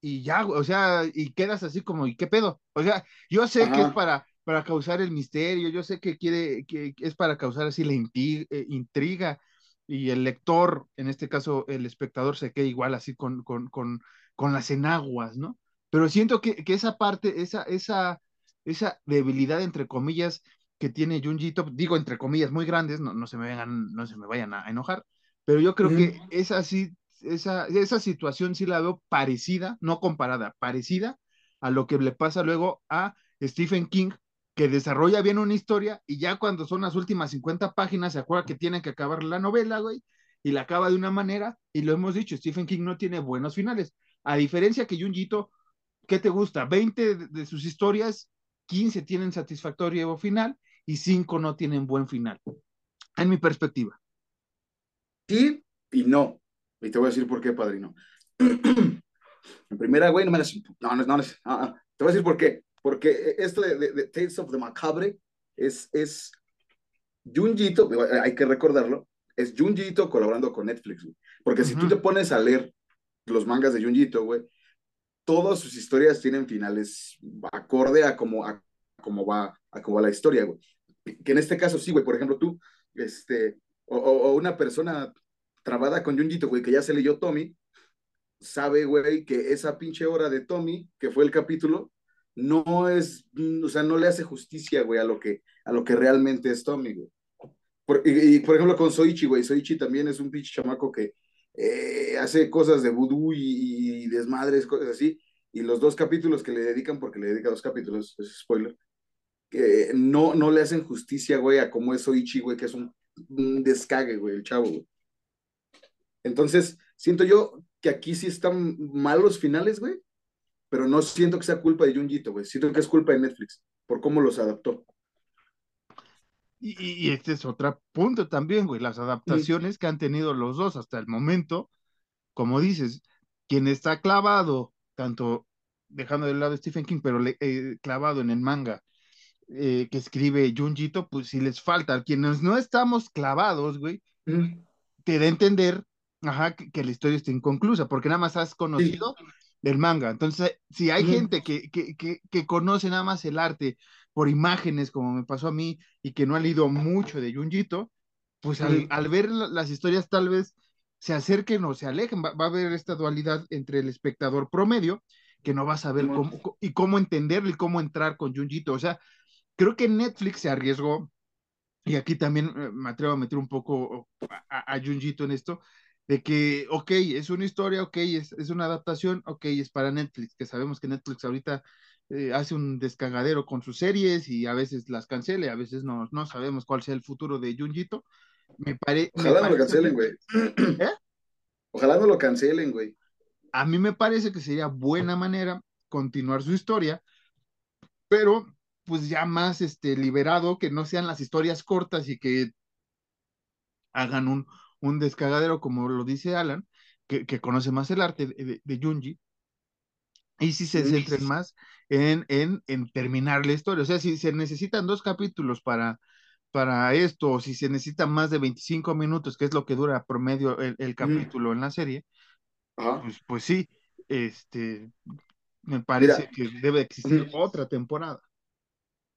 y ya, o sea, y quedas así como, ¿y qué pedo? O sea, yo sé Ajá. que es para, para causar el misterio, yo sé que quiere, que es para causar así la eh, intriga, y el lector, en este caso el espectador, se queda igual así con, con, con, con las enaguas, ¿no? Pero siento que, que esa parte, esa, esa, esa debilidad, entre comillas, que tiene Junjito, digo entre comillas muy grandes, no, no, se, me vengan, no se me vayan a enojar, pero yo creo mm. que esa, sí, esa, esa situación sí la veo parecida, no comparada, parecida a lo que le pasa luego a Stephen King, que desarrolla bien una historia y ya cuando son las últimas 50 páginas se acuerda que tiene que acabar la novela, güey, y la acaba de una manera, y lo hemos dicho, Stephen King no tiene buenos finales, a diferencia que Junjito, ¿qué te gusta? 20 de, sus historias 15 tienen satisfactorio final y 5 no tienen buen final, en mi perspectiva. Sí y no. Y te voy a decir por qué, padrino. en primera, güey, no me las... No, no, no, no, no, Te voy a decir por qué. Porque esto de, de, de Tales of the Macabre es, es Junjito, hay que recordarlo, es Junjito colaborando con Netflix, güey. Porque uh -huh. si tú te pones a leer los mangas de Junjito, güey, todas sus historias tienen finales acorde a cómo, a, cómo va a cómo va la historia, güey. Que en este caso sí, güey, por ejemplo, tú, este, o, o una persona trabada con Junjito, güey, que ya se leyó Tommy, sabe, güey, que esa pinche hora de Tommy, que fue el capítulo, no es, o sea, no le hace justicia, güey, a lo que, a lo que realmente es Tommy, güey. Por, y, por ejemplo, con Soichi, güey, Soichi también es un pinche chamaco que eh, hace cosas de vudú y, y, desmadres, cosas así, y los dos capítulos que le dedican, porque le dedica dos capítulos, es spoiler, que no, no le hacen justicia, güey, a cómo es Soichi, güey, que es un, un descague, güey, el chavo, güey. Entonces, siento yo que aquí sí están malos los finales, güey, pero no siento que sea culpa de Junjito, güey, siento que es culpa de Netflix, por cómo los adaptó. Y, y, este es otro punto también, güey, las adaptaciones que han tenido los dos hasta el momento, como dices, quien está clavado, tanto dejando de lado Stephen King, pero le, eh, clavado en el manga eh, que escribe Junjito, pues si les falta, quienes no estamos clavados, güey, mm. te da a entender ajá, que, que, la historia está inconclusa, porque nada más has conocido sí. El manga. Entonces, si hay gente que, que, que, conoce nada más el arte por imágenes, como me pasó a mí, y que no ha leído mucho de Junjito, pues al, al, ver las historias tal vez se acerquen o se alejen, va, va, a haber esta dualidad entre el espectador promedio, que no va a saber cómo, y cómo entenderlo y cómo entrar con Junjito. O sea, creo que Netflix se arriesgó, y aquí también eh, me atrevo a meter un poco a, a Junjito en esto, de que, ok, es una historia, ok, es, es, una adaptación, ok, es para Netflix, que sabemos que Netflix ahorita eh, hace un descagadero con sus series y a veces las cancele, a veces no, no sabemos cuál sea el futuro de Junjito. Me pare, Ojalá me no lo cancelen, güey. ¿Eh? Ojalá no lo cancelen, güey. A mí me parece que sería buena manera continuar su historia, pero pues ya más este, liberado, que no sean las historias cortas y que hagan un, un descagadero, como lo dice Alan, que, que conoce más el arte de, de, de Junji, y si se centren más en, en, en, terminar la historia. O sea, si se necesitan dos capítulos para, para esto, o si se necesitan más de 25 minutos, que es lo que dura promedio el, el capítulo mm. en la serie, pues, pues, sí, este, me parece Mira, que debe existir mm. otra temporada.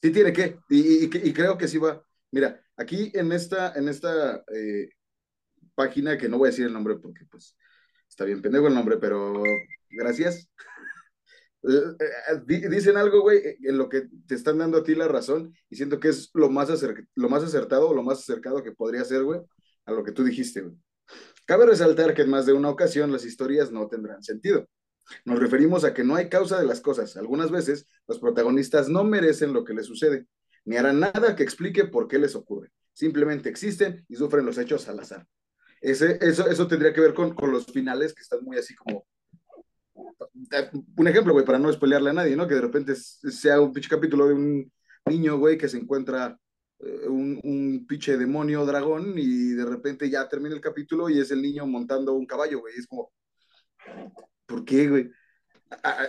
Sí tiene que, y, y, y, creo que sí va. Mira, aquí en esta, en esta eh, página, que no voy a decir el nombre porque pues está bien pendejo el nombre, pero gracias. Dicen algo, güey, en lo que te están dando a ti la razón y siento que es lo más, acer lo más acertado o lo más acercado que podría ser, güey, a lo que tú dijiste, güey. Cabe resaltar que en más de una ocasión las historias no tendrán sentido. Nos referimos a que no hay causa de las cosas. Algunas veces los protagonistas no merecen lo que les sucede, ni harán nada que explique por qué les ocurre. Simplemente existen y sufren los hechos al azar. Ese, eso, eso tendría que ver con, con los finales que están muy así como un ejemplo, güey, para no spoilearle a nadie, ¿no? Que de repente sea un pinche capítulo de un niño, güey, que se encuentra eh, un, un pinche demonio dragón y de repente ya termina el capítulo y es el niño montando un caballo, güey. Es como, ¿por qué, güey?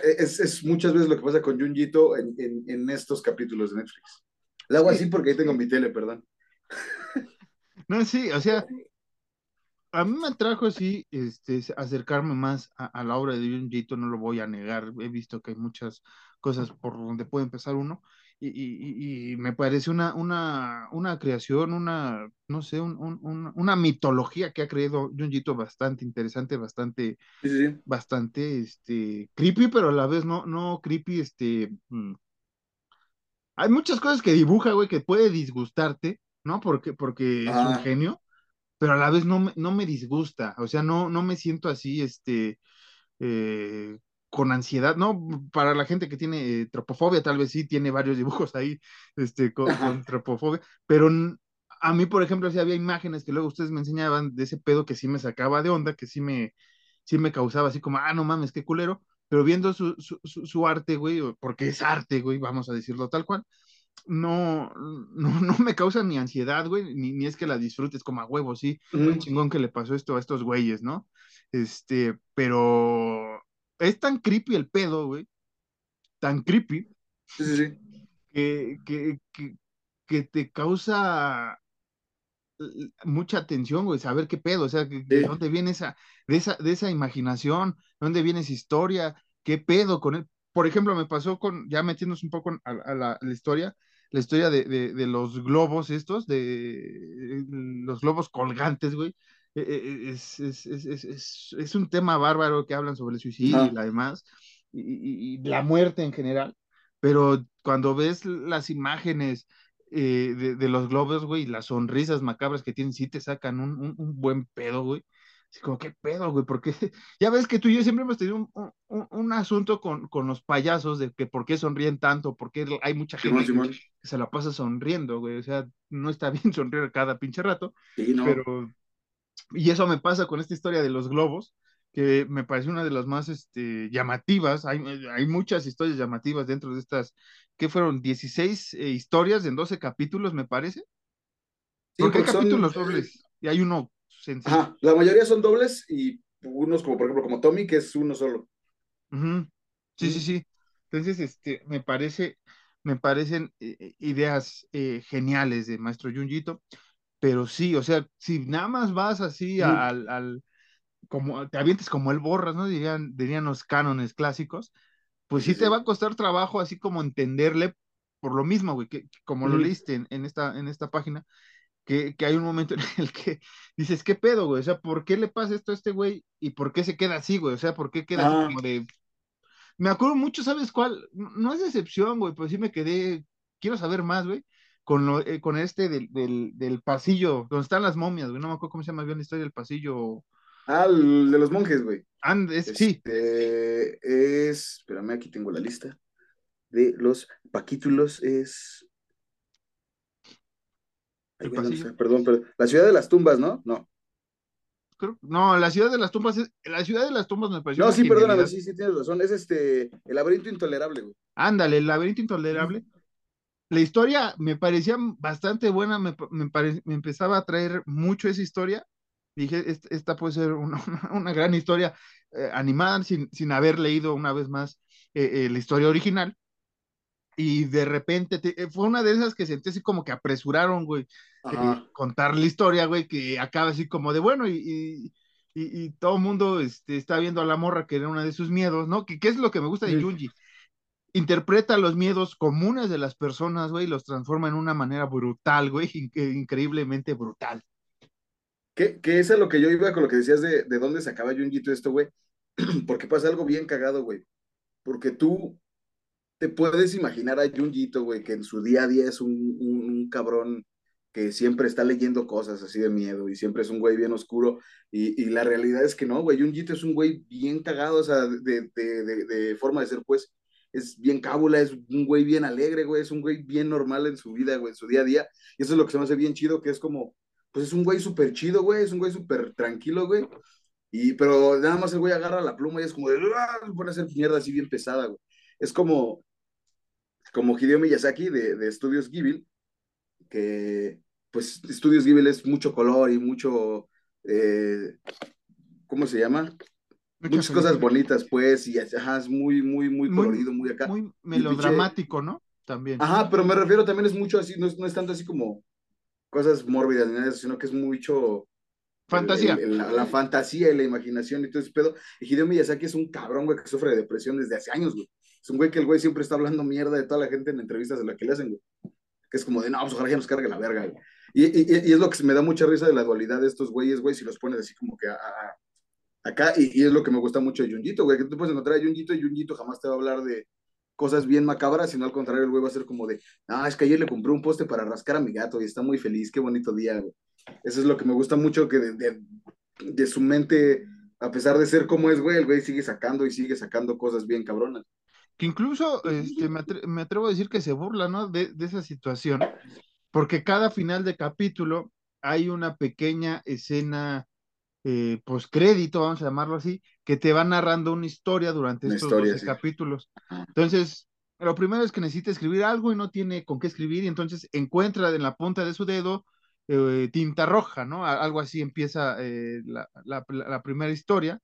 Es, es, muchas veces lo que pasa con Junjito en, en, en estos capítulos de Netflix. Le hago así porque ahí tengo mi tele, perdón. No, sí, o sea, a mí me atrajo, sí, este, acercarme más a, a, la obra de Junjito, no lo voy a negar, he visto que hay muchas cosas por donde puede empezar uno, y, y, y me parece una, una, una creación, una, no sé, un, un, una mitología que ha creado Junjito bastante interesante, bastante, sí, sí. bastante, este, creepy, pero a la vez no, no creepy, este, mm. hay muchas cosas que dibuja, güey, que puede disgustarte, ¿no? Porque, porque ah. es un genio, pero a la vez no, no me disgusta, o sea, no, no me siento así, este, eh, con ansiedad, ¿no? Para la gente que tiene eh, tropofobia, tal vez sí tiene varios dibujos ahí, este, con, con tropofobia, pero a mí, por ejemplo, sí había imágenes que luego ustedes me enseñaban de ese pedo que sí me sacaba de onda, que sí me, sí me causaba así como, ah, no mames, qué culero, pero viendo su, su, su, su arte, güey, porque es arte, güey, vamos a decirlo tal cual, no, no, no me causa ni ansiedad, güey, ni, ni, es que la disfrutes como a huevo, sí, mm. chingón que le pasó esto a estos güeyes, ¿no? Este, pero es tan creepy el pedo, güey, tan creepy, sí, sí, sí. Que, que, que, que, te causa mucha atención, güey, saber qué pedo, o sea, de dónde viene esa, de esa, de esa imaginación, dónde viene esa historia, qué pedo con él. Por ejemplo, me pasó con, ya metiéndonos un poco a, a, la, a la, historia, la historia de, de, de, los globos estos, de los globos colgantes, güey. Es, es, es, es, un tema bárbaro que hablan sobre el suicidio ah. y la demás, y, la muerte en general. pero cuando ves las imágenes eh, de, los globos, güey, las sonrisas macabras que tienen, sí te sacan un, buen pedo, güey. Así como, ¿qué pedo, güey? Porque ya ves que tú y yo siempre hemos tenido un, asunto con, los payasos de que por qué sonríen tanto, porque hay mucha gente que, se la pasa sonriendo, güey. O sea, no está bien sonreír cada pinche rato, pero... Y eso me pasa con esta historia de los globos, que me parece una de las más este, llamativas. Hay, hay muchas historias llamativas dentro de estas ¿qué fueron? 16 eh, historias en 12 capítulos, me parece. porque, hay capítulos dobles y hay uno sencillo. Ajá, la mayoría son dobles y unos como, por ejemplo, como Tommy, que es uno solo. Sí, sí, sí. Entonces, este, me parece, me parecen eh, eh, ideas geniales de Maestro Junjito, pero sí, o sea, si nada más vas así al, al, como te avientes como el borras, ¿no? Dirían, dirían los cánones clásicos, pues sí, te va a costar trabajo así como entenderle por lo mismo, güey, que, como lo leíste en, esta, en esta página, que, hay un momento en el que dices, ¿qué pedo, güey? O sea, ¿por qué le pasa esto a este güey? ¿Y por qué se queda así, güey? O sea, ¿por qué queda así ah. como de... Me acuerdo mucho, ¿sabes cuál? No es decepción, güey, pero sí me quedé, quiero saber más, güey, con, lo, eh, con este del, del, pasillo, donde están las momias, güey, no me acuerdo cómo se llama bien la historia del pasillo Ah, el de los monjes, güey. sí. Este, es, espérame, aquí tengo la lista de los paquítulos. Es. Perdón, perdón. La ciudad de las tumbas, ¿no? No. no, la ciudad de las tumbas es. La ciudad de las tumbas me pareció. No, sí, perdóname, sí, sí, tienes razón. Es este. El laberinto intolerable, güey. Ándale, el laberinto intolerable. La historia me parecía bastante buena, me, me empezaba a traer mucho esa historia dije, esta puede ser una, gran historia eh, animada sin, sin, haber leído una vez más eh, eh, la historia original. Y de repente fue una de esas que sentí así como que apresuraron, güey, contar la historia, güey, que acaba así como de bueno y, y, todo el mundo este, está viendo a la morra que era uno de sus miedos, ¿no? ¿Qué, es lo que me gusta de Junji? Interpreta los miedos comunes de las personas, güey, y los transforma en una manera brutal, güey, increíblemente brutal. Que, que es lo que yo iba con lo que decías de, de dónde sacaba Junjito esto, güey. Porque pasa algo bien cagado, güey. Porque tú te puedes imaginar a Junjito, güey, que en su día a día es un, un, cabrón que siempre está leyendo cosas así de miedo y siempre es un güey bien oscuro. Y, y la realidad es que no, güey. Junjito es un güey bien cagado, o sea, de, de, de, forma de ser, pues es bien cábula, es un güey bien alegre, güey, es un güey bien normal en su vida, güey, en su día a día. Y eso es lo que se me hace bien chido, que es como, pues es un güey súper chido, güey, es un güey súper tranquilo, güey. Y, pero nada más el güey agarra la pluma y es como de, ¡ah! pone a hacer mierda así bien pesada, güey. Es como, como Hideo Miyazaki de, de Studios Ghibli, que, pues, Studios Ghibli es mucho color y mucho, eh, ¿cómo se llama? Muchas cosas bonitas, pues, y ajá, es muy, muy, muy colorido, muy, acá. Muy melodramático, ¿no? También. Ajá, pero me refiero también es mucho así, no es, no es tanto así como cosas mórbidas ni nada sino que es mucho fantasía. la, fantasía y la imaginación y todo ese pedo. Y Hideo Miyazaki es un cabrón, güey, que sufre de depresión desde hace años, güey. Es un güey que el güey siempre está hablando mierda de toda la gente en entrevistas de la que le hacen, güey. Que es como de, no, pues ojalá ya nos cargue la verga, güey. Y, y, es lo que me da mucha risa de la dualidad de estos güeyes, güey, si los pones así como que acá. Y, es lo que me gusta mucho de Junjito, güey, que tú puedes encontrar a Junjito y Junjito jamás te va a hablar de, cosas bien macabras, sino al contrario, el güey va a ser como de, ah, es que ayer le compré un poste para rascar a mi gato y está muy feliz, qué bonito día, güey. Eso es lo que me gusta mucho, que de, de, su mente, a pesar de ser como es, güey, el güey sigue sacando y sigue sacando cosas bien cabronas. Que incluso este, me, atrevo a decir que se burla, ¿no? De, de esa situación, porque cada final de capítulo hay una pequeña escena eh, pues crédito, vamos a llamarlo así, que te va narrando una historia durante estos 12 capítulos. Entonces, lo primero es que necesita escribir algo y no tiene con qué escribir, y entonces encuentra en la punta de su dedo eh, tinta roja, ¿no? Algo así empieza eh, la, primera historia.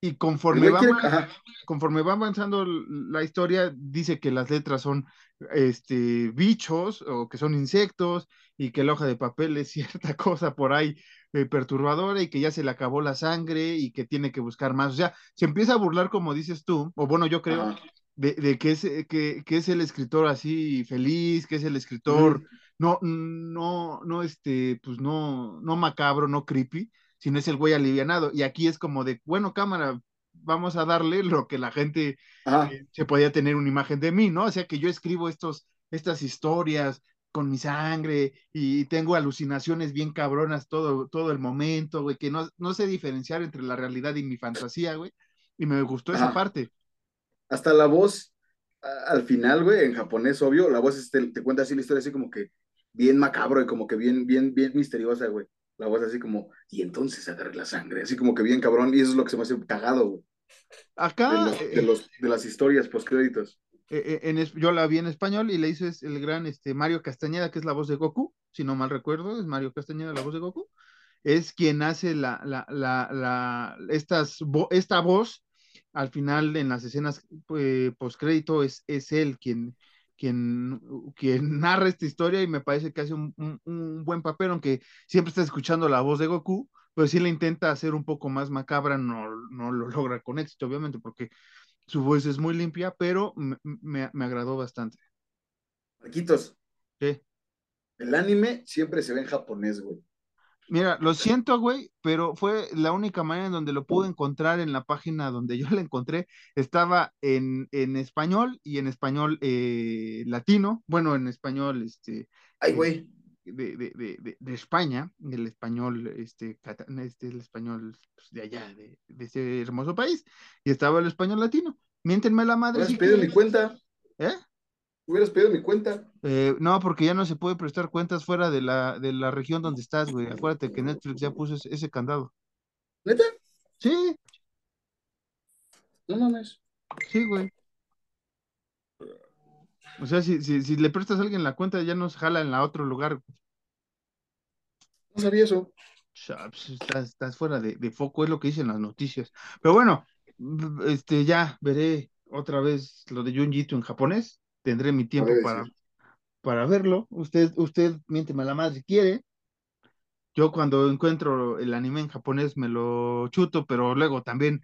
Y conforme va, conforme va avanzando la historia, dice que las letras son este, bichos o que son insectos y que la hoja de papel es cierta cosa por ahí eh, perturbadora y que ya se le acabó la sangre y que tiene que buscar más. O sea, se empieza a burlar, como dices tú, o bueno, yo creo, de, que, es, eh, que, que, es el escritor así feliz, que es el escritor no, no, no, este, pues no, no macabro, no creepy, sino es el güey alivianado. Y aquí es como de, bueno, cámara, vamos a darle lo que la gente eh, se podía tener una imagen de mí, ¿no? O sea, que yo escribo estos, estas historias con mi sangre y tengo alucinaciones bien cabronas todo, todo el momento, güey, que no, no sé diferenciar entre la realidad y mi fantasía, güey. Y me gustó esa parte. Hasta la voz, al final, güey, en japonés, obvio, la voz este, te cuenta así la historia, así como que bien macabro y como que bien, bien, bien misteriosa, güey. La voz así como, y entonces agarré la sangre, así como que bien cabrón, y eso es lo que se me hace cagado, güey, de, Acá, los, eh, de, los, de las historias postcréditos. eh, eh, en, yo la vi en español y le hizo es el gran este, Mario Castañeda, que es la voz de Goku, si no mal recuerdo, es Mario Castañeda la voz de Goku, es quien hace la, la, la, la- estas, esta voz al final en las escenas eh, postcrédito es, es él quien, quien, quien narra esta historia y me parece que hace un, un- un buen papel, aunque siempre está escuchando la voz de Goku, pero si la intenta hacer un poco más macabra, no, no lo logra con éxito, obviamente, porque su voz es muy limpia, pero me, me- me agradó bastante. Marquitos, Sí. el anime siempre se ve en japonés, güey. Mira, lo siento, güey, pero fue la única manera en donde lo pude encontrar en la página donde yo la encontré. Estaba en, en español y en español eh, latino, bueno, en español este, Ay, eh, güey. de, de, de, de, de España, el español, este, este, el español pues, de allá, de, ese hermoso país, y estaba el español latino. Miéntenme la madre Hubieras si quieren. cuenta, ¿Eh? Hubieras pedido mi cuenta. Eh, no, porque ya no se puede prestar cuentas fuera de la, de la región donde estás, güey. Acuérdate que Netflix ya puso ese, ese candado. ¿Neta? Sí, No mames. sí, güey. O sea, si, si, si le prestas a alguien la cuenta, ya no se jala en la otro lugar. No sabía eso. Pues, Estás, estás fuera de, de foco, es lo que dicen las noticias. Pero bueno, este, ya veré otra vez lo de Junjito en japonés. Tendré mi tiempo para, para verlo. Usted, usted, miénteme la madre si quiere. Yo cuando encuentro el anime en japonés me lo chuto, pero luego también,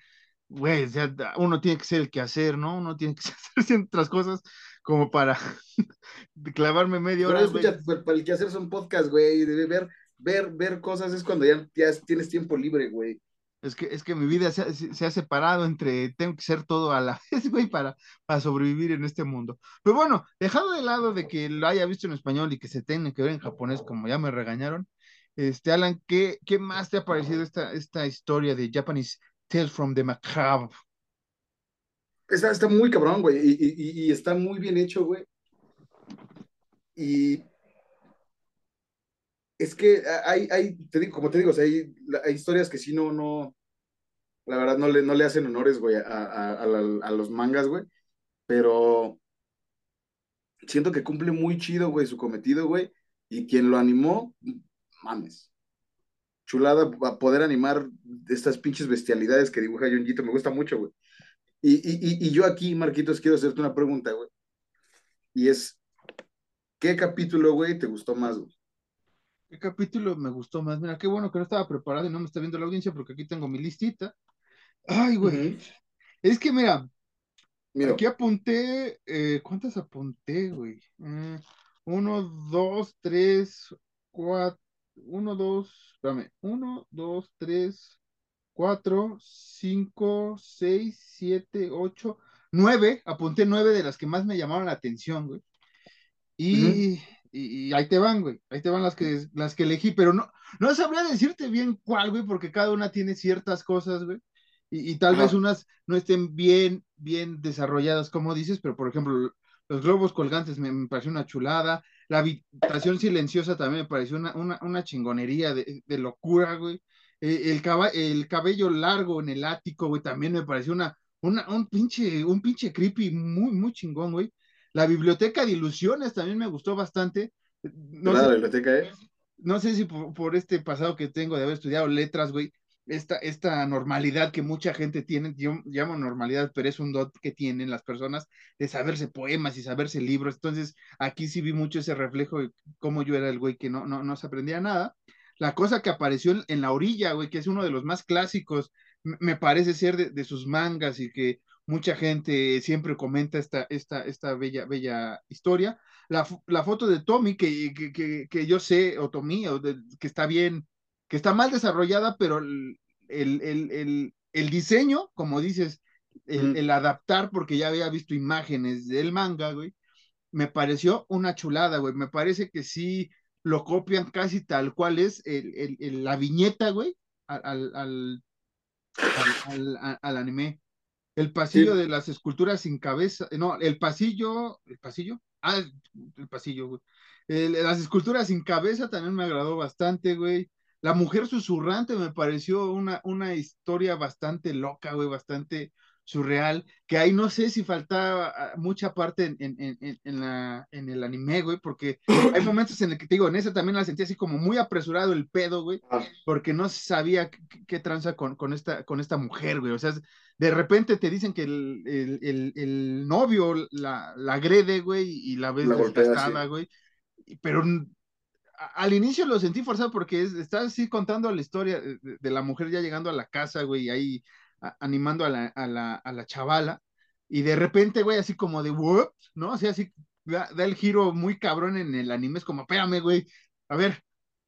güey, o sea, uno tiene que ser el que hacer, ¿no? Uno tiene que hacer otras cosas como para clavarme media Pero hora. güey. escucha, pues, para el que hacer son podcast, güey, ver, ver, ver cosas es cuando ya, ya tienes tiempo libre, güey. Es que, es que mi vida se ha, se se ha separado entre tengo que ser todo a la vez, güey, para, para sobrevivir en este mundo. Pero bueno, dejado de lado de que lo haya visto en español y que se tenga que ver en japonés, como ya me regañaron, este, Alan, ¿qué, qué más te ha parecido esta, esta historia de Japanese Tales from the Macabre? Está, está muy cabrón, güey, y, y- está muy bien hecho, güey. Y es que hay, hay, como te digo, hay, hay historias que sí no, no, la verdad no le, no le hacen honores, güey, a, a- los mangas, güey, pero siento que cumple muy chido, güey, su cometido, güey, y quien lo animó, mames. Chulada a poder animar estas pinches bestialidades que dibuja Junjito, me gusta mucho, güey. Y, y, y yo aquí, Marquitos, quiero hacerte una pregunta, güey. Y es, ¿qué capítulo, güey, te gustó más, güey? ¿Qué capítulo me gustó más? Mira, qué bueno que no estaba preparado y no me está viendo la audiencia porque aquí tengo mi listita. Ay, güey. Es que mira, Mira, Aquí apunté, eh, ¿cuántas apunté, güey? Mm, uno, dos, tres, cuatro, uno, dos, espérame, uno, dos, tres, cuatro, cinco, seis, siete, ocho, nueve, apunté nueve de las que más me llamaron la atención, güey. Y, y, y ahí te van, güey, ahí te van las que, las que elegí, pero no, no sabría decirte bien cuál, güey, porque cada una tiene ciertas cosas, güey. Y, y tal Ajá. vez unas no estén bien, bien desarrolladas, como dices, pero por ejemplo, los globos colgantes me, me pareció una chulada. La habitación silenciosa también me pareció una, una, una chingonería de, de locura, güey. Eh, el, caba- el cabello largo en el ático, güey, también me pareció una, una, un pinche, un pinche creepy muy, muy chingón, güey. La biblioteca de ilusiones también me gustó bastante. No la sé, biblioteca, ¿eh? no sé si por, por este pasado que tengo de haber estudiado letras, güey, esta, esta normalidad que mucha gente tiene, yo llamo normalidad, pero es un dot que tienen las personas de saberse poemas y saberse libros. Entonces, aquí sí vi mucho ese reflejo de cómo yo era el güey que no, no, no se aprendía nada. La cosa que apareció en, la orilla, güey, que es uno de los más clásicos, me parece ser de, de sus mangas y que mucha gente siempre comenta esta, esta, esta bella, bella historia. La, la foto de Tommy, que, que, que, yo sé, o Tommy, o que está bien, que está mal desarrollada, pero el, el, el, el, diseño, como dices, el, adaptar, porque ya había visto imágenes del manga, güey, me pareció una chulada, güey. Me parece que sí lo copian casi tal cual es el, la viñeta, güey, al, al, al, anime. El pasillo de las esculturas sin cabeza, no, el pasillo, el pasillo, ah, el pasillo, güey. las esculturas sin cabeza también me agradó bastante, güey. La mujer susurrante me pareció una, una historia bastante loca, güey, bastante surreal, que ahí no sé si faltaba ah, mucha parte en, en, en, la, en el anime, güey, porque hay momentos en el que te digo, en ese también la sentí así como muy apresurado el pedo, güey, ah. porque no sabía qué, tranza con, con, esta, con esta mujer, güey, o sea, de repente te dicen que el, el, el, novio la, la, agrede, güey, y la ves desgastada, güey, pero al inicio lo sentí forzado porque está así contando la historia de, de, la mujer ya llegando a la casa, güey, y ahí animando a la, a, la, a la chavala, y de repente, güey, así como de, ¿what? ¿no? O sea, así da, el giro muy cabrón en el anime, es como, espérame, güey, a ver,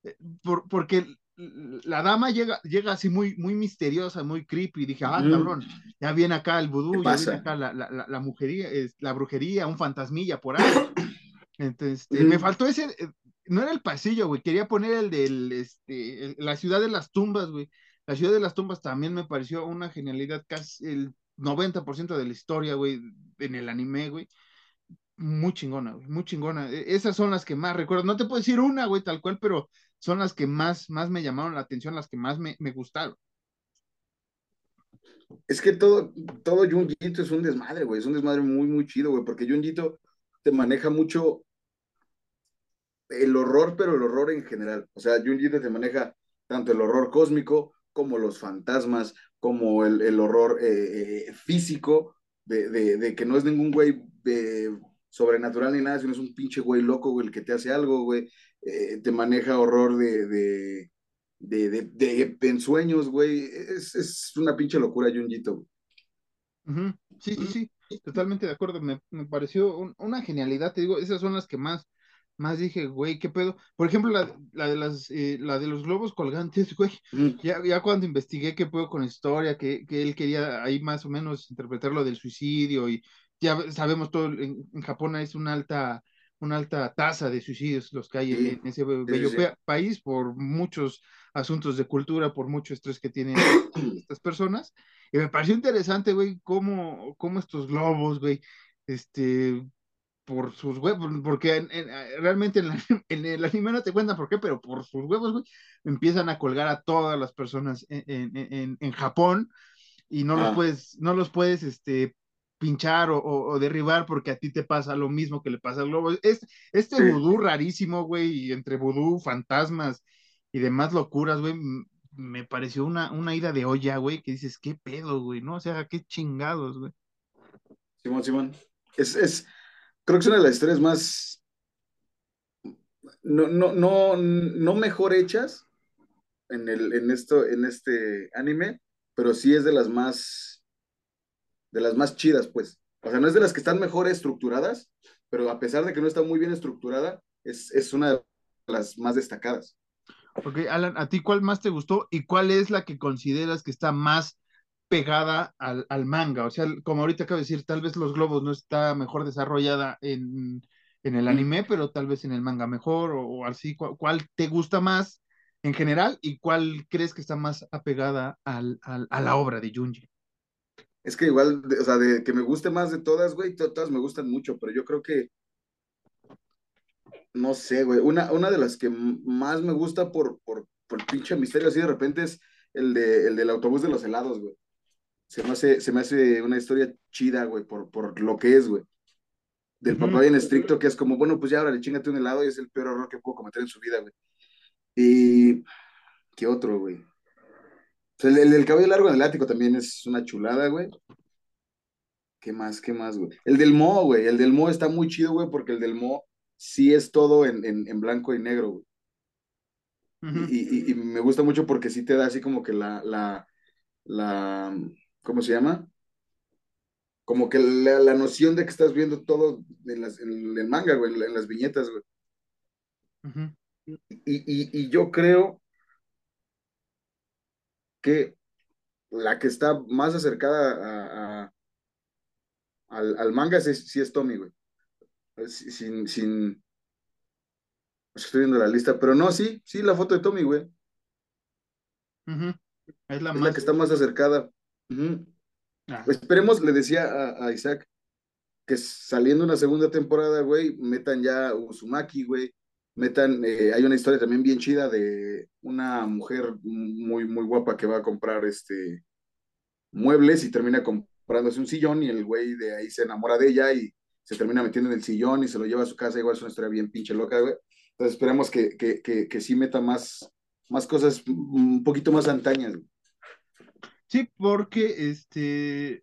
eh, por, porque la dama llega, llega así muy, muy misteriosa, muy creepy, dije, ah, cabrón, ya viene acá el vudú, ya viene acá la, la, la, mujería, la brujería, un fantasmilla por ahí. Entonces, este, me faltó ese, eh, no era el pasillo, güey, quería poner el del, este, la ciudad de las tumbas, güey, la ciudad de las tumbas también me pareció una genialidad, casi el 90% de la historia, güey, en el anime, güey. Muy chingona, güey, muy chingona. E, esas son las que más recuerdo. No te puedo decir una, güey, tal cual, pero son las que más, más me llamaron la atención, las que más me, me gustaron. Es que todo, todo Junjito es un desmadre, güey. Es un desmadre muy, muy chido, güey, porque Junjito te maneja mucho el horror, pero el horror en general. O sea, Junjito te maneja tanto el horror cósmico como los fantasmas, como el, el horror eh, eh, físico, de, de, de, que no es ningún güey eh, sobrenatural ni nada, sino es un pinche güey loco, güey, el que te hace algo, güey, te maneja horror de, de, de, de, ensueños, güey, es, es, una pinche locura, Junjito. Sí, sí, sí, totalmente de acuerdo, me, me pareció una genialidad, te digo, esas son las que más más dije, güey, ¿qué pedo? Por ejemplo, la, la de las, eh, la de los globos colgantes, güey, ya, ya cuando investigué qué pedo con historia, que, que él quería ahí más o menos interpretar lo del suicidio y ya sabemos todo, en, Japón es una alta, una alta tasa de suicidios los que hay en, ese bello país por muchos asuntos de cultura, por mucho estrés que tienen estas personas. Y me pareció interesante, güey, cómo, cómo estos globos, güey, este, por sus huevos, porque eh, realmente en, el anime no te cuentan por qué, pero por sus huevos, güey, empiezan a colgar a todas las personas en, en Japón y no los ah. puedes, no los puedes, este, pinchar o, derribar porque a ti te pasa lo mismo que le pasa al globo. Es, este vudú rarísimo, güey, entre vudú, fantasmas y demás locuras, güey, me pareció una, una ida de olla, güey, que dices, qué pedo, güey, ¿no? O sea, qué chingados, güey. Simón, Simón. Es, es, creo que es una de las historias más, no, no, no, no mejor hechas en, el, en, esto, en este anime, pero sí es de las más, de las más chidas, pues. O sea, no es de las que están mejor estructuradas, pero a pesar de que no está muy bien estructurada, es, es una de las más destacadas. Ok, Alan, ¿a ti cuál más te gustó y cuál es la que consideras que está más pegada al, al, manga. O sea, como ahorita acabo de decir, tal vez los globos no está mejor desarrollada en, en el anime, pero tal vez en el manga mejor, o, así, ¿cuál, te gusta más en general y cuál crees que está más apegada al, al, a la obra de Junji? Es que igual, o sea, de que me guste más de todas, güey, todas me gustan mucho, pero yo creo que, no sé, güey, una, una de las que más me gusta por, por, por el pinche misterio así de repente es el, de, el del autobús de los helados, güey se me hace, se me hace una historia chida, güey, por, por lo que es, güey. Del papá bien estricto, que es como, bueno, pues ya ahora le chingate un helado y es el peor error que puedo cometer en su vida, güey. Y. ¿Qué otro, güey? el, del cabello largo en el ático también es una chulada, güey. ¿Qué más? ¿Qué más, güey? El del Mo, güey. El del Mo está muy chido, güey, porque el del Mo sí es todo en, en, blanco y negro, güey. y, y, me gusta mucho porque sí te da así como que la, la, la, ¿cómo se llama? Como que la, la noción de que estás viendo todo en, las, en el manga, güey, en las viñetas, güey. y, y, y, yo creo que la que está más acercada a, al, manga sí, sí, es Tommy, güey. Sin, sin, estoy viendo la lista, pero no, sí, sí, la foto de Tommy, güey. Es, la, que está más acercada. Ah. Esperemos, le decía a, Isaac, que saliendo una segunda temporada, güey, metan ya Uzumaki, güey, metan, eh, hay una historia también bien chida de una mujer muy, muy guapa que va a comprar este muebles y termina comprándose un sillón y el güey de ahí se enamora de ella y se termina metiendo en el sillón y se lo lleva a su casa, igual es una historia bien pinche loca, güey. Entonces esperemos que, que, que, que sí meta más, más cosas un poquito más antañas. Sí, porque este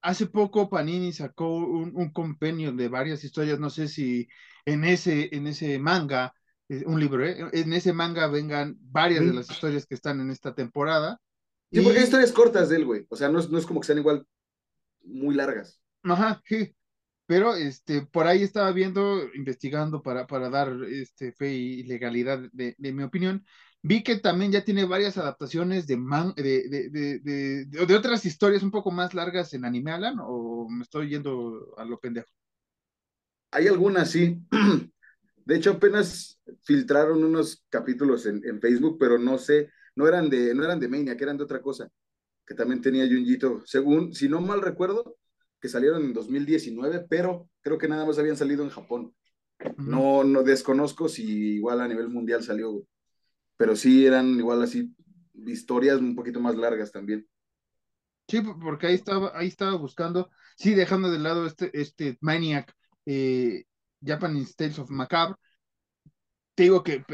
hace poco Panini sacó un, un, compendio de varias historias, no sé si en ese, en ese manga, eh, un libro, ¿eh? en ese manga vengan varias de las historias que están en esta temporada. Sí, porque hay historias cortas de él, güey. O sea, no es, no es como que sean igual muy largas. Ajá, sí. Pero este, por ahí estaba viendo, investigando para, para dar este, fe y legalidad de, de mi opinión, Vi que también ya tiene varias adaptaciones de, man, de, de, de, de, otras historias un poco más largas en anime, Alan, o me estoy yendo a lo pendejo. Hay algunas, sí. De hecho, apenas filtraron unos capítulos en, en, Facebook, pero no sé, no eran de, no eran de Mania, que eran de otra cosa, que también tenía Junjito, según, si no mal recuerdo, que salieron en 2019, pero creo que nada más habían salido en Japón. No, no desconozco si igual a nivel mundial salió pero sí eran igual así historias un poquito más largas también. Sí, porque ahí estaba, ahí estaba buscando, sí, dejando de lado este, este Maniac, eh, Japanese Tales of Macabre, te digo que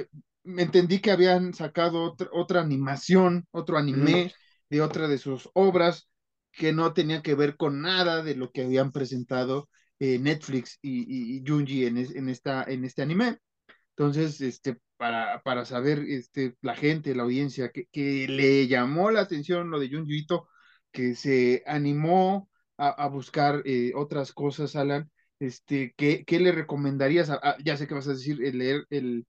me entendí que habían sacado otra, otra animación, otro anime de otra de sus obras que no tenía que ver con nada de lo que habían presentado eh, Netflix y, y, Junji en, en, esta, en este anime. Entonces, este, para, para saber este, la gente, la audiencia, que, que le llamó la atención lo de Junji que se animó a, buscar eh, otras cosas, Alan, este, ¿qué, qué le recomendarías? ya sé que vas a decir el leer el,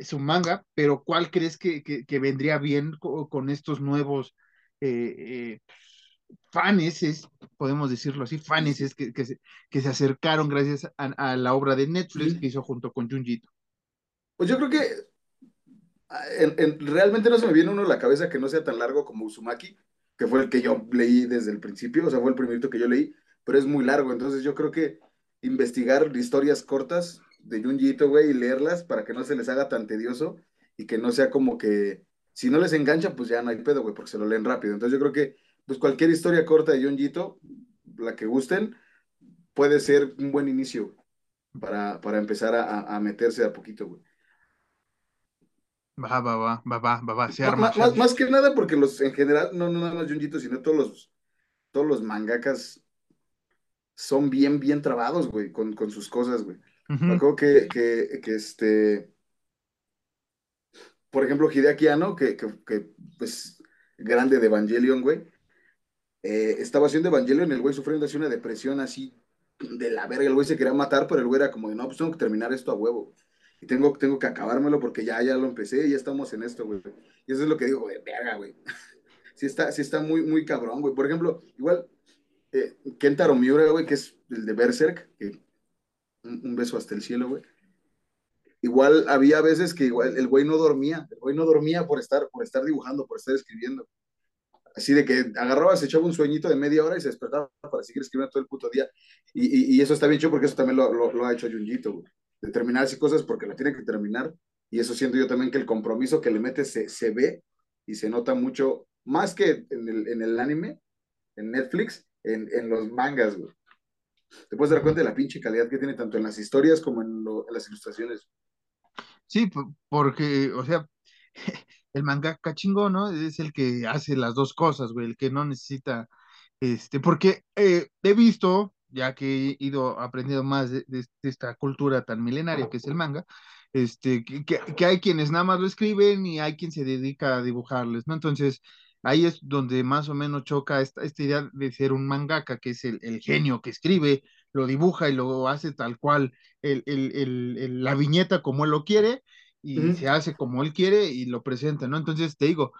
su manga, pero ¿cuál crees que, que, vendría bien con, estos nuevos eh, eh, faneses, podemos decirlo así, faneses que, que, se, que se acercaron gracias a, la obra de Netflix que hizo junto con Junjito? Pues yo creo que ah, realmente no se me viene uno a la cabeza que no sea tan largo como Uzumaki, que fue el que yo leí desde el principio, o sea, fue el primerito que yo leí, pero es muy largo, entonces yo creo que investigar historias cortas de Junjiito, güey, y leerlas para que no se les haga tan tedioso y que no sea como que si no les engancha, pues ya no hay pedo, güey, porque se lo leen rápido. Entonces yo creo que pues cualquier historia corta de Junjiito, la que gusten, puede ser un buen inicio para, para empezar a, a meterse a poquito, güey. Va, va, va, va, va, va, va, se arma. Más, que nada porque los, en general, no, no nada más Junjito, sino todos los, todos los mangakas son bien, bien trabados, güey, con, con sus cosas, güey. Uh que, que, que, este, por ejemplo, Hideaki Anno, que, que, que pues, grande de Evangelion, güey, eh, estaba haciendo Evangelion, el güey sufriendo así una depresión así de la verga, el güey se quería matar, pero el güey era como de, no, pues tengo que terminar esto a huevo y tengo, tengo que acabármelo porque ya, ya lo empecé y ya estamos en esto, güey. Y eso es lo que digo, güey, verga, güey. sí está, sí está muy, muy cabrón, güey. Por ejemplo, igual, eh, Kentaro Miura, güey, que es el de Berserk, un, beso hasta el cielo, güey. Igual había veces que igual el güey no dormía, el güey no dormía por estar, por estar dibujando, por estar escribiendo. Así de que agarraba, se echaba un sueñito de media hora y se despertaba para seguir escribiendo todo el puto día. Y, y, eso está bien chido porque eso también lo, lo, lo ha hecho Junjito, güey de terminar así cosas porque la tiene que terminar. Y eso siento yo también que el compromiso que le mete se, se ve y se nota mucho, más que en el, en el anime, en Netflix, en, en los mangas, güey. Te puedes dar cuenta de la pinche calidad que tiene tanto en las historias como en, las ilustraciones. Sí, porque, o sea, el manga chingón, ¿no? Es el que hace las dos cosas, güey, el que no necesita, este, porque eh, he visto ya que he ido aprendiendo más de, esta cultura tan milenaria que es el manga, este, que, hay quienes nada más lo escriben y hay quien se dedica a dibujarles, ¿no? Entonces, ahí es donde más o menos choca esta, esta idea de ser un mangaka, que es el, genio que escribe, lo dibuja y lo hace tal cual, el, el, la viñeta como él lo quiere y se hace como él quiere y lo presenta, ¿no? Entonces, te digo,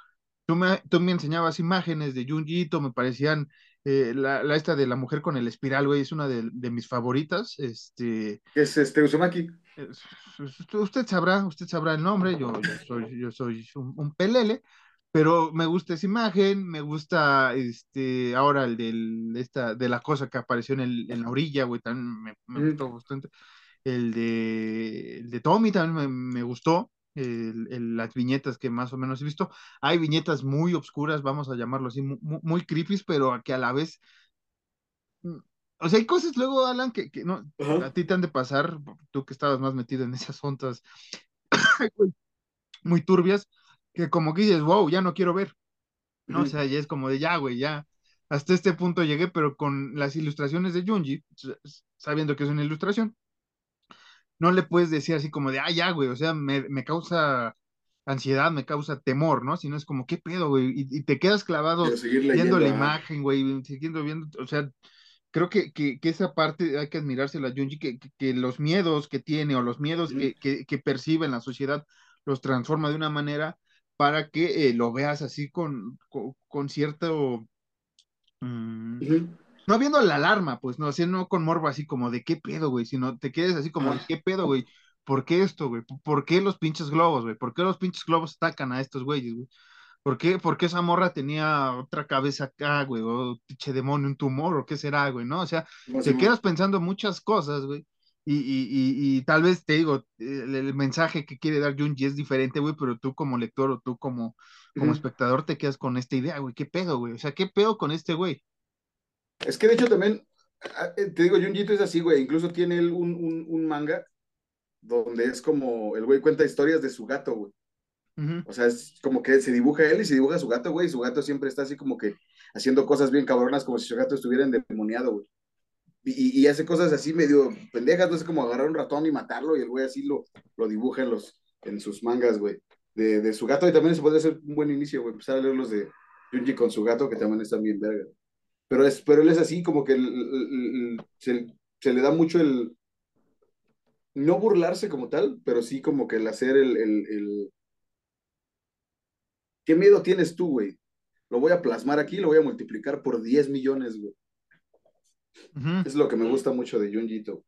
tú me, tú me enseñabas imágenes de Junjito, me parecían eh, la, la, esta de la mujer con el espiral, güey, es una de, de mis favoritas. Este. Es este Uzumaki. usted sabrá, usted sabrá el nombre, yo, yo soy, yo soy un, un, pelele, pero me gusta esa imagen, me gusta este, ahora el del, esta, de la cosa que apareció en, el, en la orilla, güey, también me, me mm. gustó bastante. El de, el de Tommy también me, me gustó el, el, las viñetas que más o menos he visto. Hay viñetas muy obscuras, vamos a llamarlo así, muy, muy creepy, pero que a la vez... Mm, o sea, hay cosas luego, Alan, que, que no, a ti te han de pasar, tú que estabas más metido en esas ondas muy turbias, que como que dices, wow, ya no quiero ver. ¿no? O sea, ya es como de ya, güey, ya. Hasta este punto llegué, pero con las ilustraciones de Junji, sabiendo que es una ilustración, no le puedes decir así como de, ah, ya, güey, o sea, me, me causa ansiedad, me causa temor, ¿no? Sino es como, ¿qué pedo, güey? Y, y te quedas clavado viendo la imagen, güey, siguiendo viendo, o sea, creo que, que, que, esa parte hay que admirársela a Junji, que, que, los miedos que tiene o los miedos que, que, percibe en la sociedad los transforma de una manera para que eh, lo veas así con, con, con cierto... Um, no viendo la alarma, pues, no, así no con morbo así como de qué pedo, güey, sino te quedes así como de qué pedo, güey, ¿por qué esto, güey? ¿Por qué los pinches globos, güey? ¿Por qué los pinches globos atacan a estos güeyes, güey? ¿Por qué, ¿Por qué esa morra tenía otra cabeza acá, güey? O pinche demonio, un tumor, o qué será, güey, ¿no? O sea, no, te quedas pensando muchas cosas, güey. Y, y, y, y, tal vez te digo, el, el, mensaje que quiere dar Junji es diferente, güey, pero tú como lector o tú como, como uh -huh. espectador te quedas con esta idea, güey, ¿qué pedo, güey? O sea, ¿qué pedo con este güey? Es que de hecho también, te digo, Junjito es así, güey. Incluso tiene un, un, un, manga donde es como el güey cuenta historias de su gato, güey. Uh -huh. O sea, es como que se dibuja él y se dibuja su gato, güey. Y su gato siempre está así como que haciendo cosas bien cabronas, como si su gato estuviera endemoniado, güey. Y, y, hace cosas así medio pendejas, no sé, como agarrar un ratón y matarlo. Y el güey así lo, lo dibuja en, los, en sus mangas, güey. De, de, su gato. Y también se puede hacer un buen inicio, güey. Empezar a leer los de Junji con su gato, que también están bien verga pero, es, pero él es así, como que el, el, el, se, se, le da mucho el, no burlarse como tal, pero sí como que el hacer el, el, ¿Qué miedo tienes tú, güey? Lo voy a plasmar aquí, lo voy a multiplicar por 10 millones, güey. Uh -huh. Es lo que me gusta mucho de Junjito.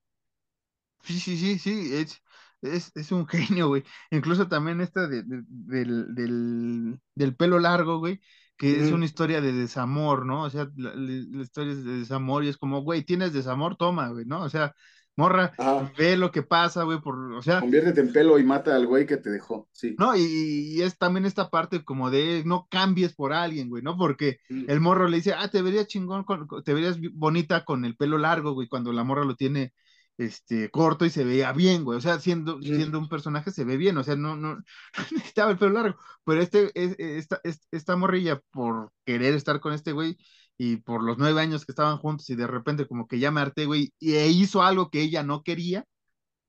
Sí, sí, sí, sí, es, es, es un genio, güey. Incluso también esta de, de, del, del, del pelo largo, güey que es una historia de desamor, ¿no? O sea, la, la, historia es de desamor y es como, güey, tienes desamor, toma, güey, ¿no? O sea, morra, Ajá. ve lo que pasa, güey, por, o sea. Conviértete en pelo y mata al güey que te dejó, sí. No, y, y, es también esta parte como de no cambies por alguien, güey, ¿no? Porque el morro le dice, ah, te verías chingón, con, te verías bonita con el pelo largo, güey, cuando la morra lo tiene este, corto y se veía bien, güey. O sea, siendo, mm. siendo un personaje se ve bien, o sea, no, no, necesitaba el pelo largo. Pero este, es, esta, esta morrilla, por querer estar con este güey y por los nueve años que estaban juntos y de repente como que ya me harté, güey, y e hizo algo que ella no quería.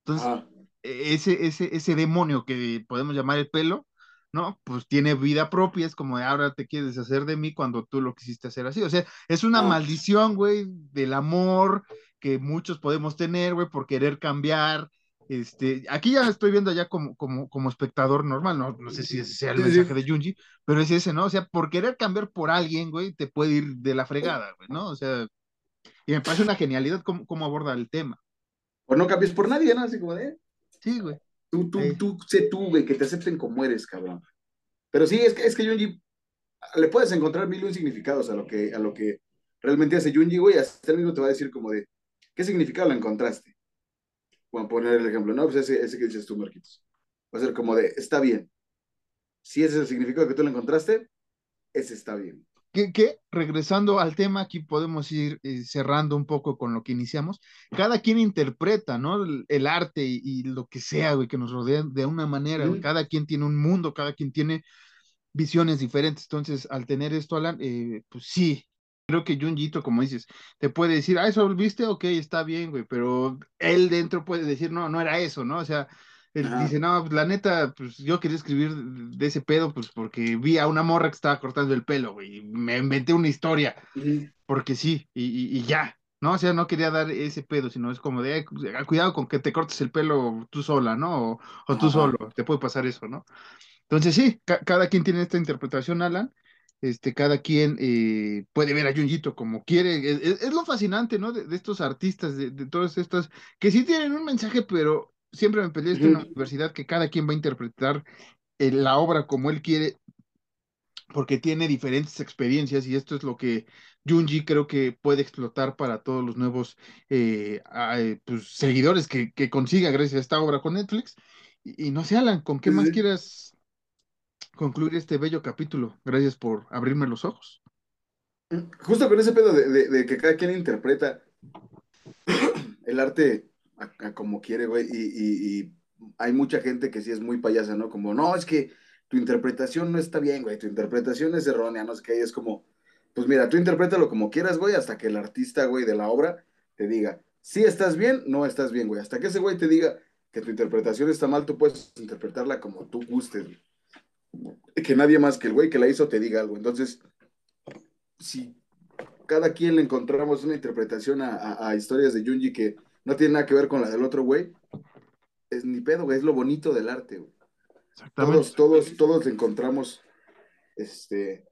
Entonces, ah. ese, ese, ese demonio que podemos llamar el pelo, ¿no? Pues tiene vida propia, es como de ahora te quieres deshacer de mí cuando tú lo quisiste hacer así. O sea, es una ah. maldición, güey, del amor que muchos podemos tener, güey, por querer cambiar. Este, aquí ya estoy viendo ya como, como, como espectador normal, no, no sé si ese sea el mensaje de Junji, pero es ese, ¿no? O sea, por querer cambiar por alguien, güey, te puede ir de la fregada, güey, ¿no? O sea, y me parece una genialidad cómo, cómo aborda el tema. O no cambies por nadie, ¿no? Así como de. Sí, güey. Tú, tú, eh. tú, sé tú, güey, que te acepten como eres, cabrón. Pero sí, es que, es que Junji, le puedes encontrar mil y un significados a lo que, a lo que realmente hace Junji, güey, hasta el mismo te va a decir como de, ¿Qué significado lo encontraste? Bueno, poner el ejemplo, ¿no? Pues ese, ese que dices tú, Marquitos. Va a ser como de, está bien. Si ese es el significado que tú lo encontraste, ese está bien. Que, que regresando al tema, aquí podemos ir eh, cerrando un poco con lo que iniciamos. Cada quien interpreta, ¿no? El, el arte y, y, lo que sea, güey, que nos rodea de una manera. Cada quien tiene un mundo, cada quien tiene visiones diferentes. Entonces, al tener esto, Alan, eh, pues sí, creo que Junjito, como dices, te puede decir, ah, eso viste, ok, está bien, güey, pero él dentro puede decir, no, no era eso, ¿no? O sea, él Ajá. dice, no, pues la neta, pues yo quería escribir de ese pedo, pues porque vi a una morra que estaba cortando el pelo, güey, y me inventé una historia, -huh. porque sí, y, y, y, ya, ¿no? O sea, no quería dar ese pedo, sino es como de, eh, cuidado con que te cortes el pelo tú sola, ¿no? O, o tú Ajá. solo, te puede pasar eso, ¿no? Entonces sí, ca cada quien tiene esta interpretación, Alan, este, cada quien eh, puede ver a Junjito como quiere. Es, lo fascinante, ¿no? De, estos artistas, de, de todas estas, que sí tienen un mensaje, pero siempre me peleé esto en la universidad, que cada quien va a interpretar eh, la obra como él quiere, porque tiene diferentes experiencias y esto es lo que Junji creo que puede explotar para todos los nuevos eh, eh, pues, seguidores que, consiga gracias a esta obra con Netflix. Y, no sé, Alan, ¿con qué más quieras concluir este bello capítulo? Gracias por abrirme los ojos. Justo con ese pedo de, que cada quien interpreta el arte como quiere, güey, y, hay mucha gente que sí es muy payasa, ¿no? Como, no, es que tu interpretación no está bien, güey, tu interpretación es errónea, no sé qué, es como, pues mira, tú interprétalo como quieras, güey, hasta que el artista, güey, de la obra te diga, si estás bien, no estás bien, güey, hasta que ese güey te diga que tu interpretación está mal, tú puedes interpretarla como tú gustes, güey. Que nadie más que el güey que la hizo te diga algo. Entonces, si cada quien le encontramos una interpretación a, a historias de Junji que no tiene nada que ver con la del otro güey. Es ni pedo, güey, es lo bonito del arte, güey. Todos, todos, todos encontramos este,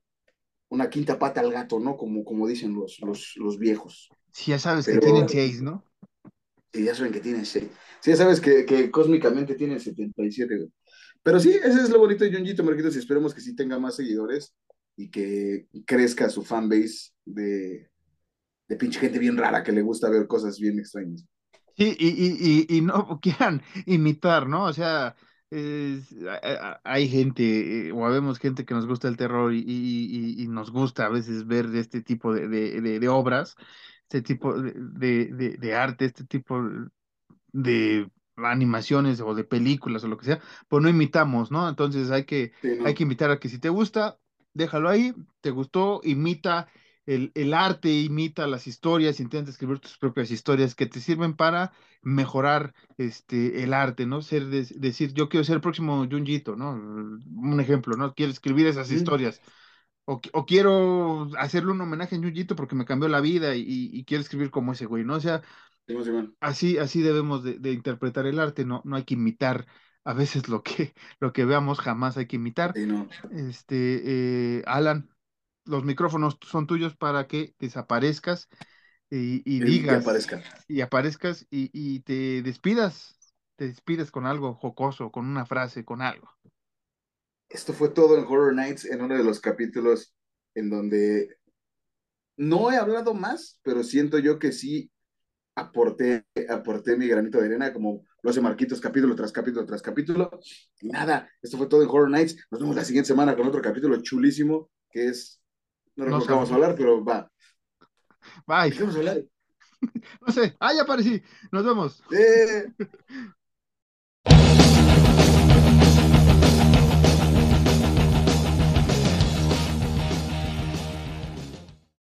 una quinta pata al gato, ¿no? Como, como dicen los, los, viejos. Sí, ya sabes que tienen seis, ¿no? Sí, ya saben que tienen seis. Sí, ya sabes que, que cósmicamente tienen 77, güey. Pero sí, ese es lo bonito de Junjito Marquitos y esperemos que sí tenga más seguidores y que crezca su fanbase de, de pinche gente bien rara que le gusta ver cosas bien extrañas. Sí, y, y, y, no quieran imitar, ¿no? O sea, hay gente, eh, o habemos gente que nos gusta el terror y, nos gusta a veces ver este tipo de, de, obras, este tipo de, de, arte, este tipo de animaciones o de películas o lo que sea, pues no imitamos, ¿no? Entonces hay que, hay que invitar a que si te gusta, déjalo ahí, te gustó, imita el, arte imita las historias, intenta escribir tus propias historias que te sirven para mejorar este, el arte, ¿no? Ser, decir, yo quiero ser el próximo Junjito, ¿no? Un ejemplo, ¿no? Quiero escribir esas historias. O, quiero hacerle un homenaje a Junjito porque me cambió la vida y, quiero escribir como ese güey, ¿no? O sea, así, así debemos de, interpretar el arte, no, no hay que imitar a veces lo que, lo que veamos, jamás hay que imitar. Este, eh, Alan, los micrófonos son tuyos para que desaparezcas y, digas. Y aparezcas y, te despidas. Te despides con algo jocoso, con una frase, con algo. Esto fue todo en Horror Nights, en uno de los capítulos en donde no he hablado más, pero siento yo que sí aporté, aporté mi granito de arena, como lo hace Marquitos capítulo tras capítulo tras capítulo. Y nada, esto fue todo en Horror Nights. Nos vemos la siguiente semana con otro capítulo chulísimo que es no recuerdo qué vamos a hablar, pero va. Bye. ¿Qué vamos a hablar? no sé. Ah, ya aparecí. Nos vemos. Eh.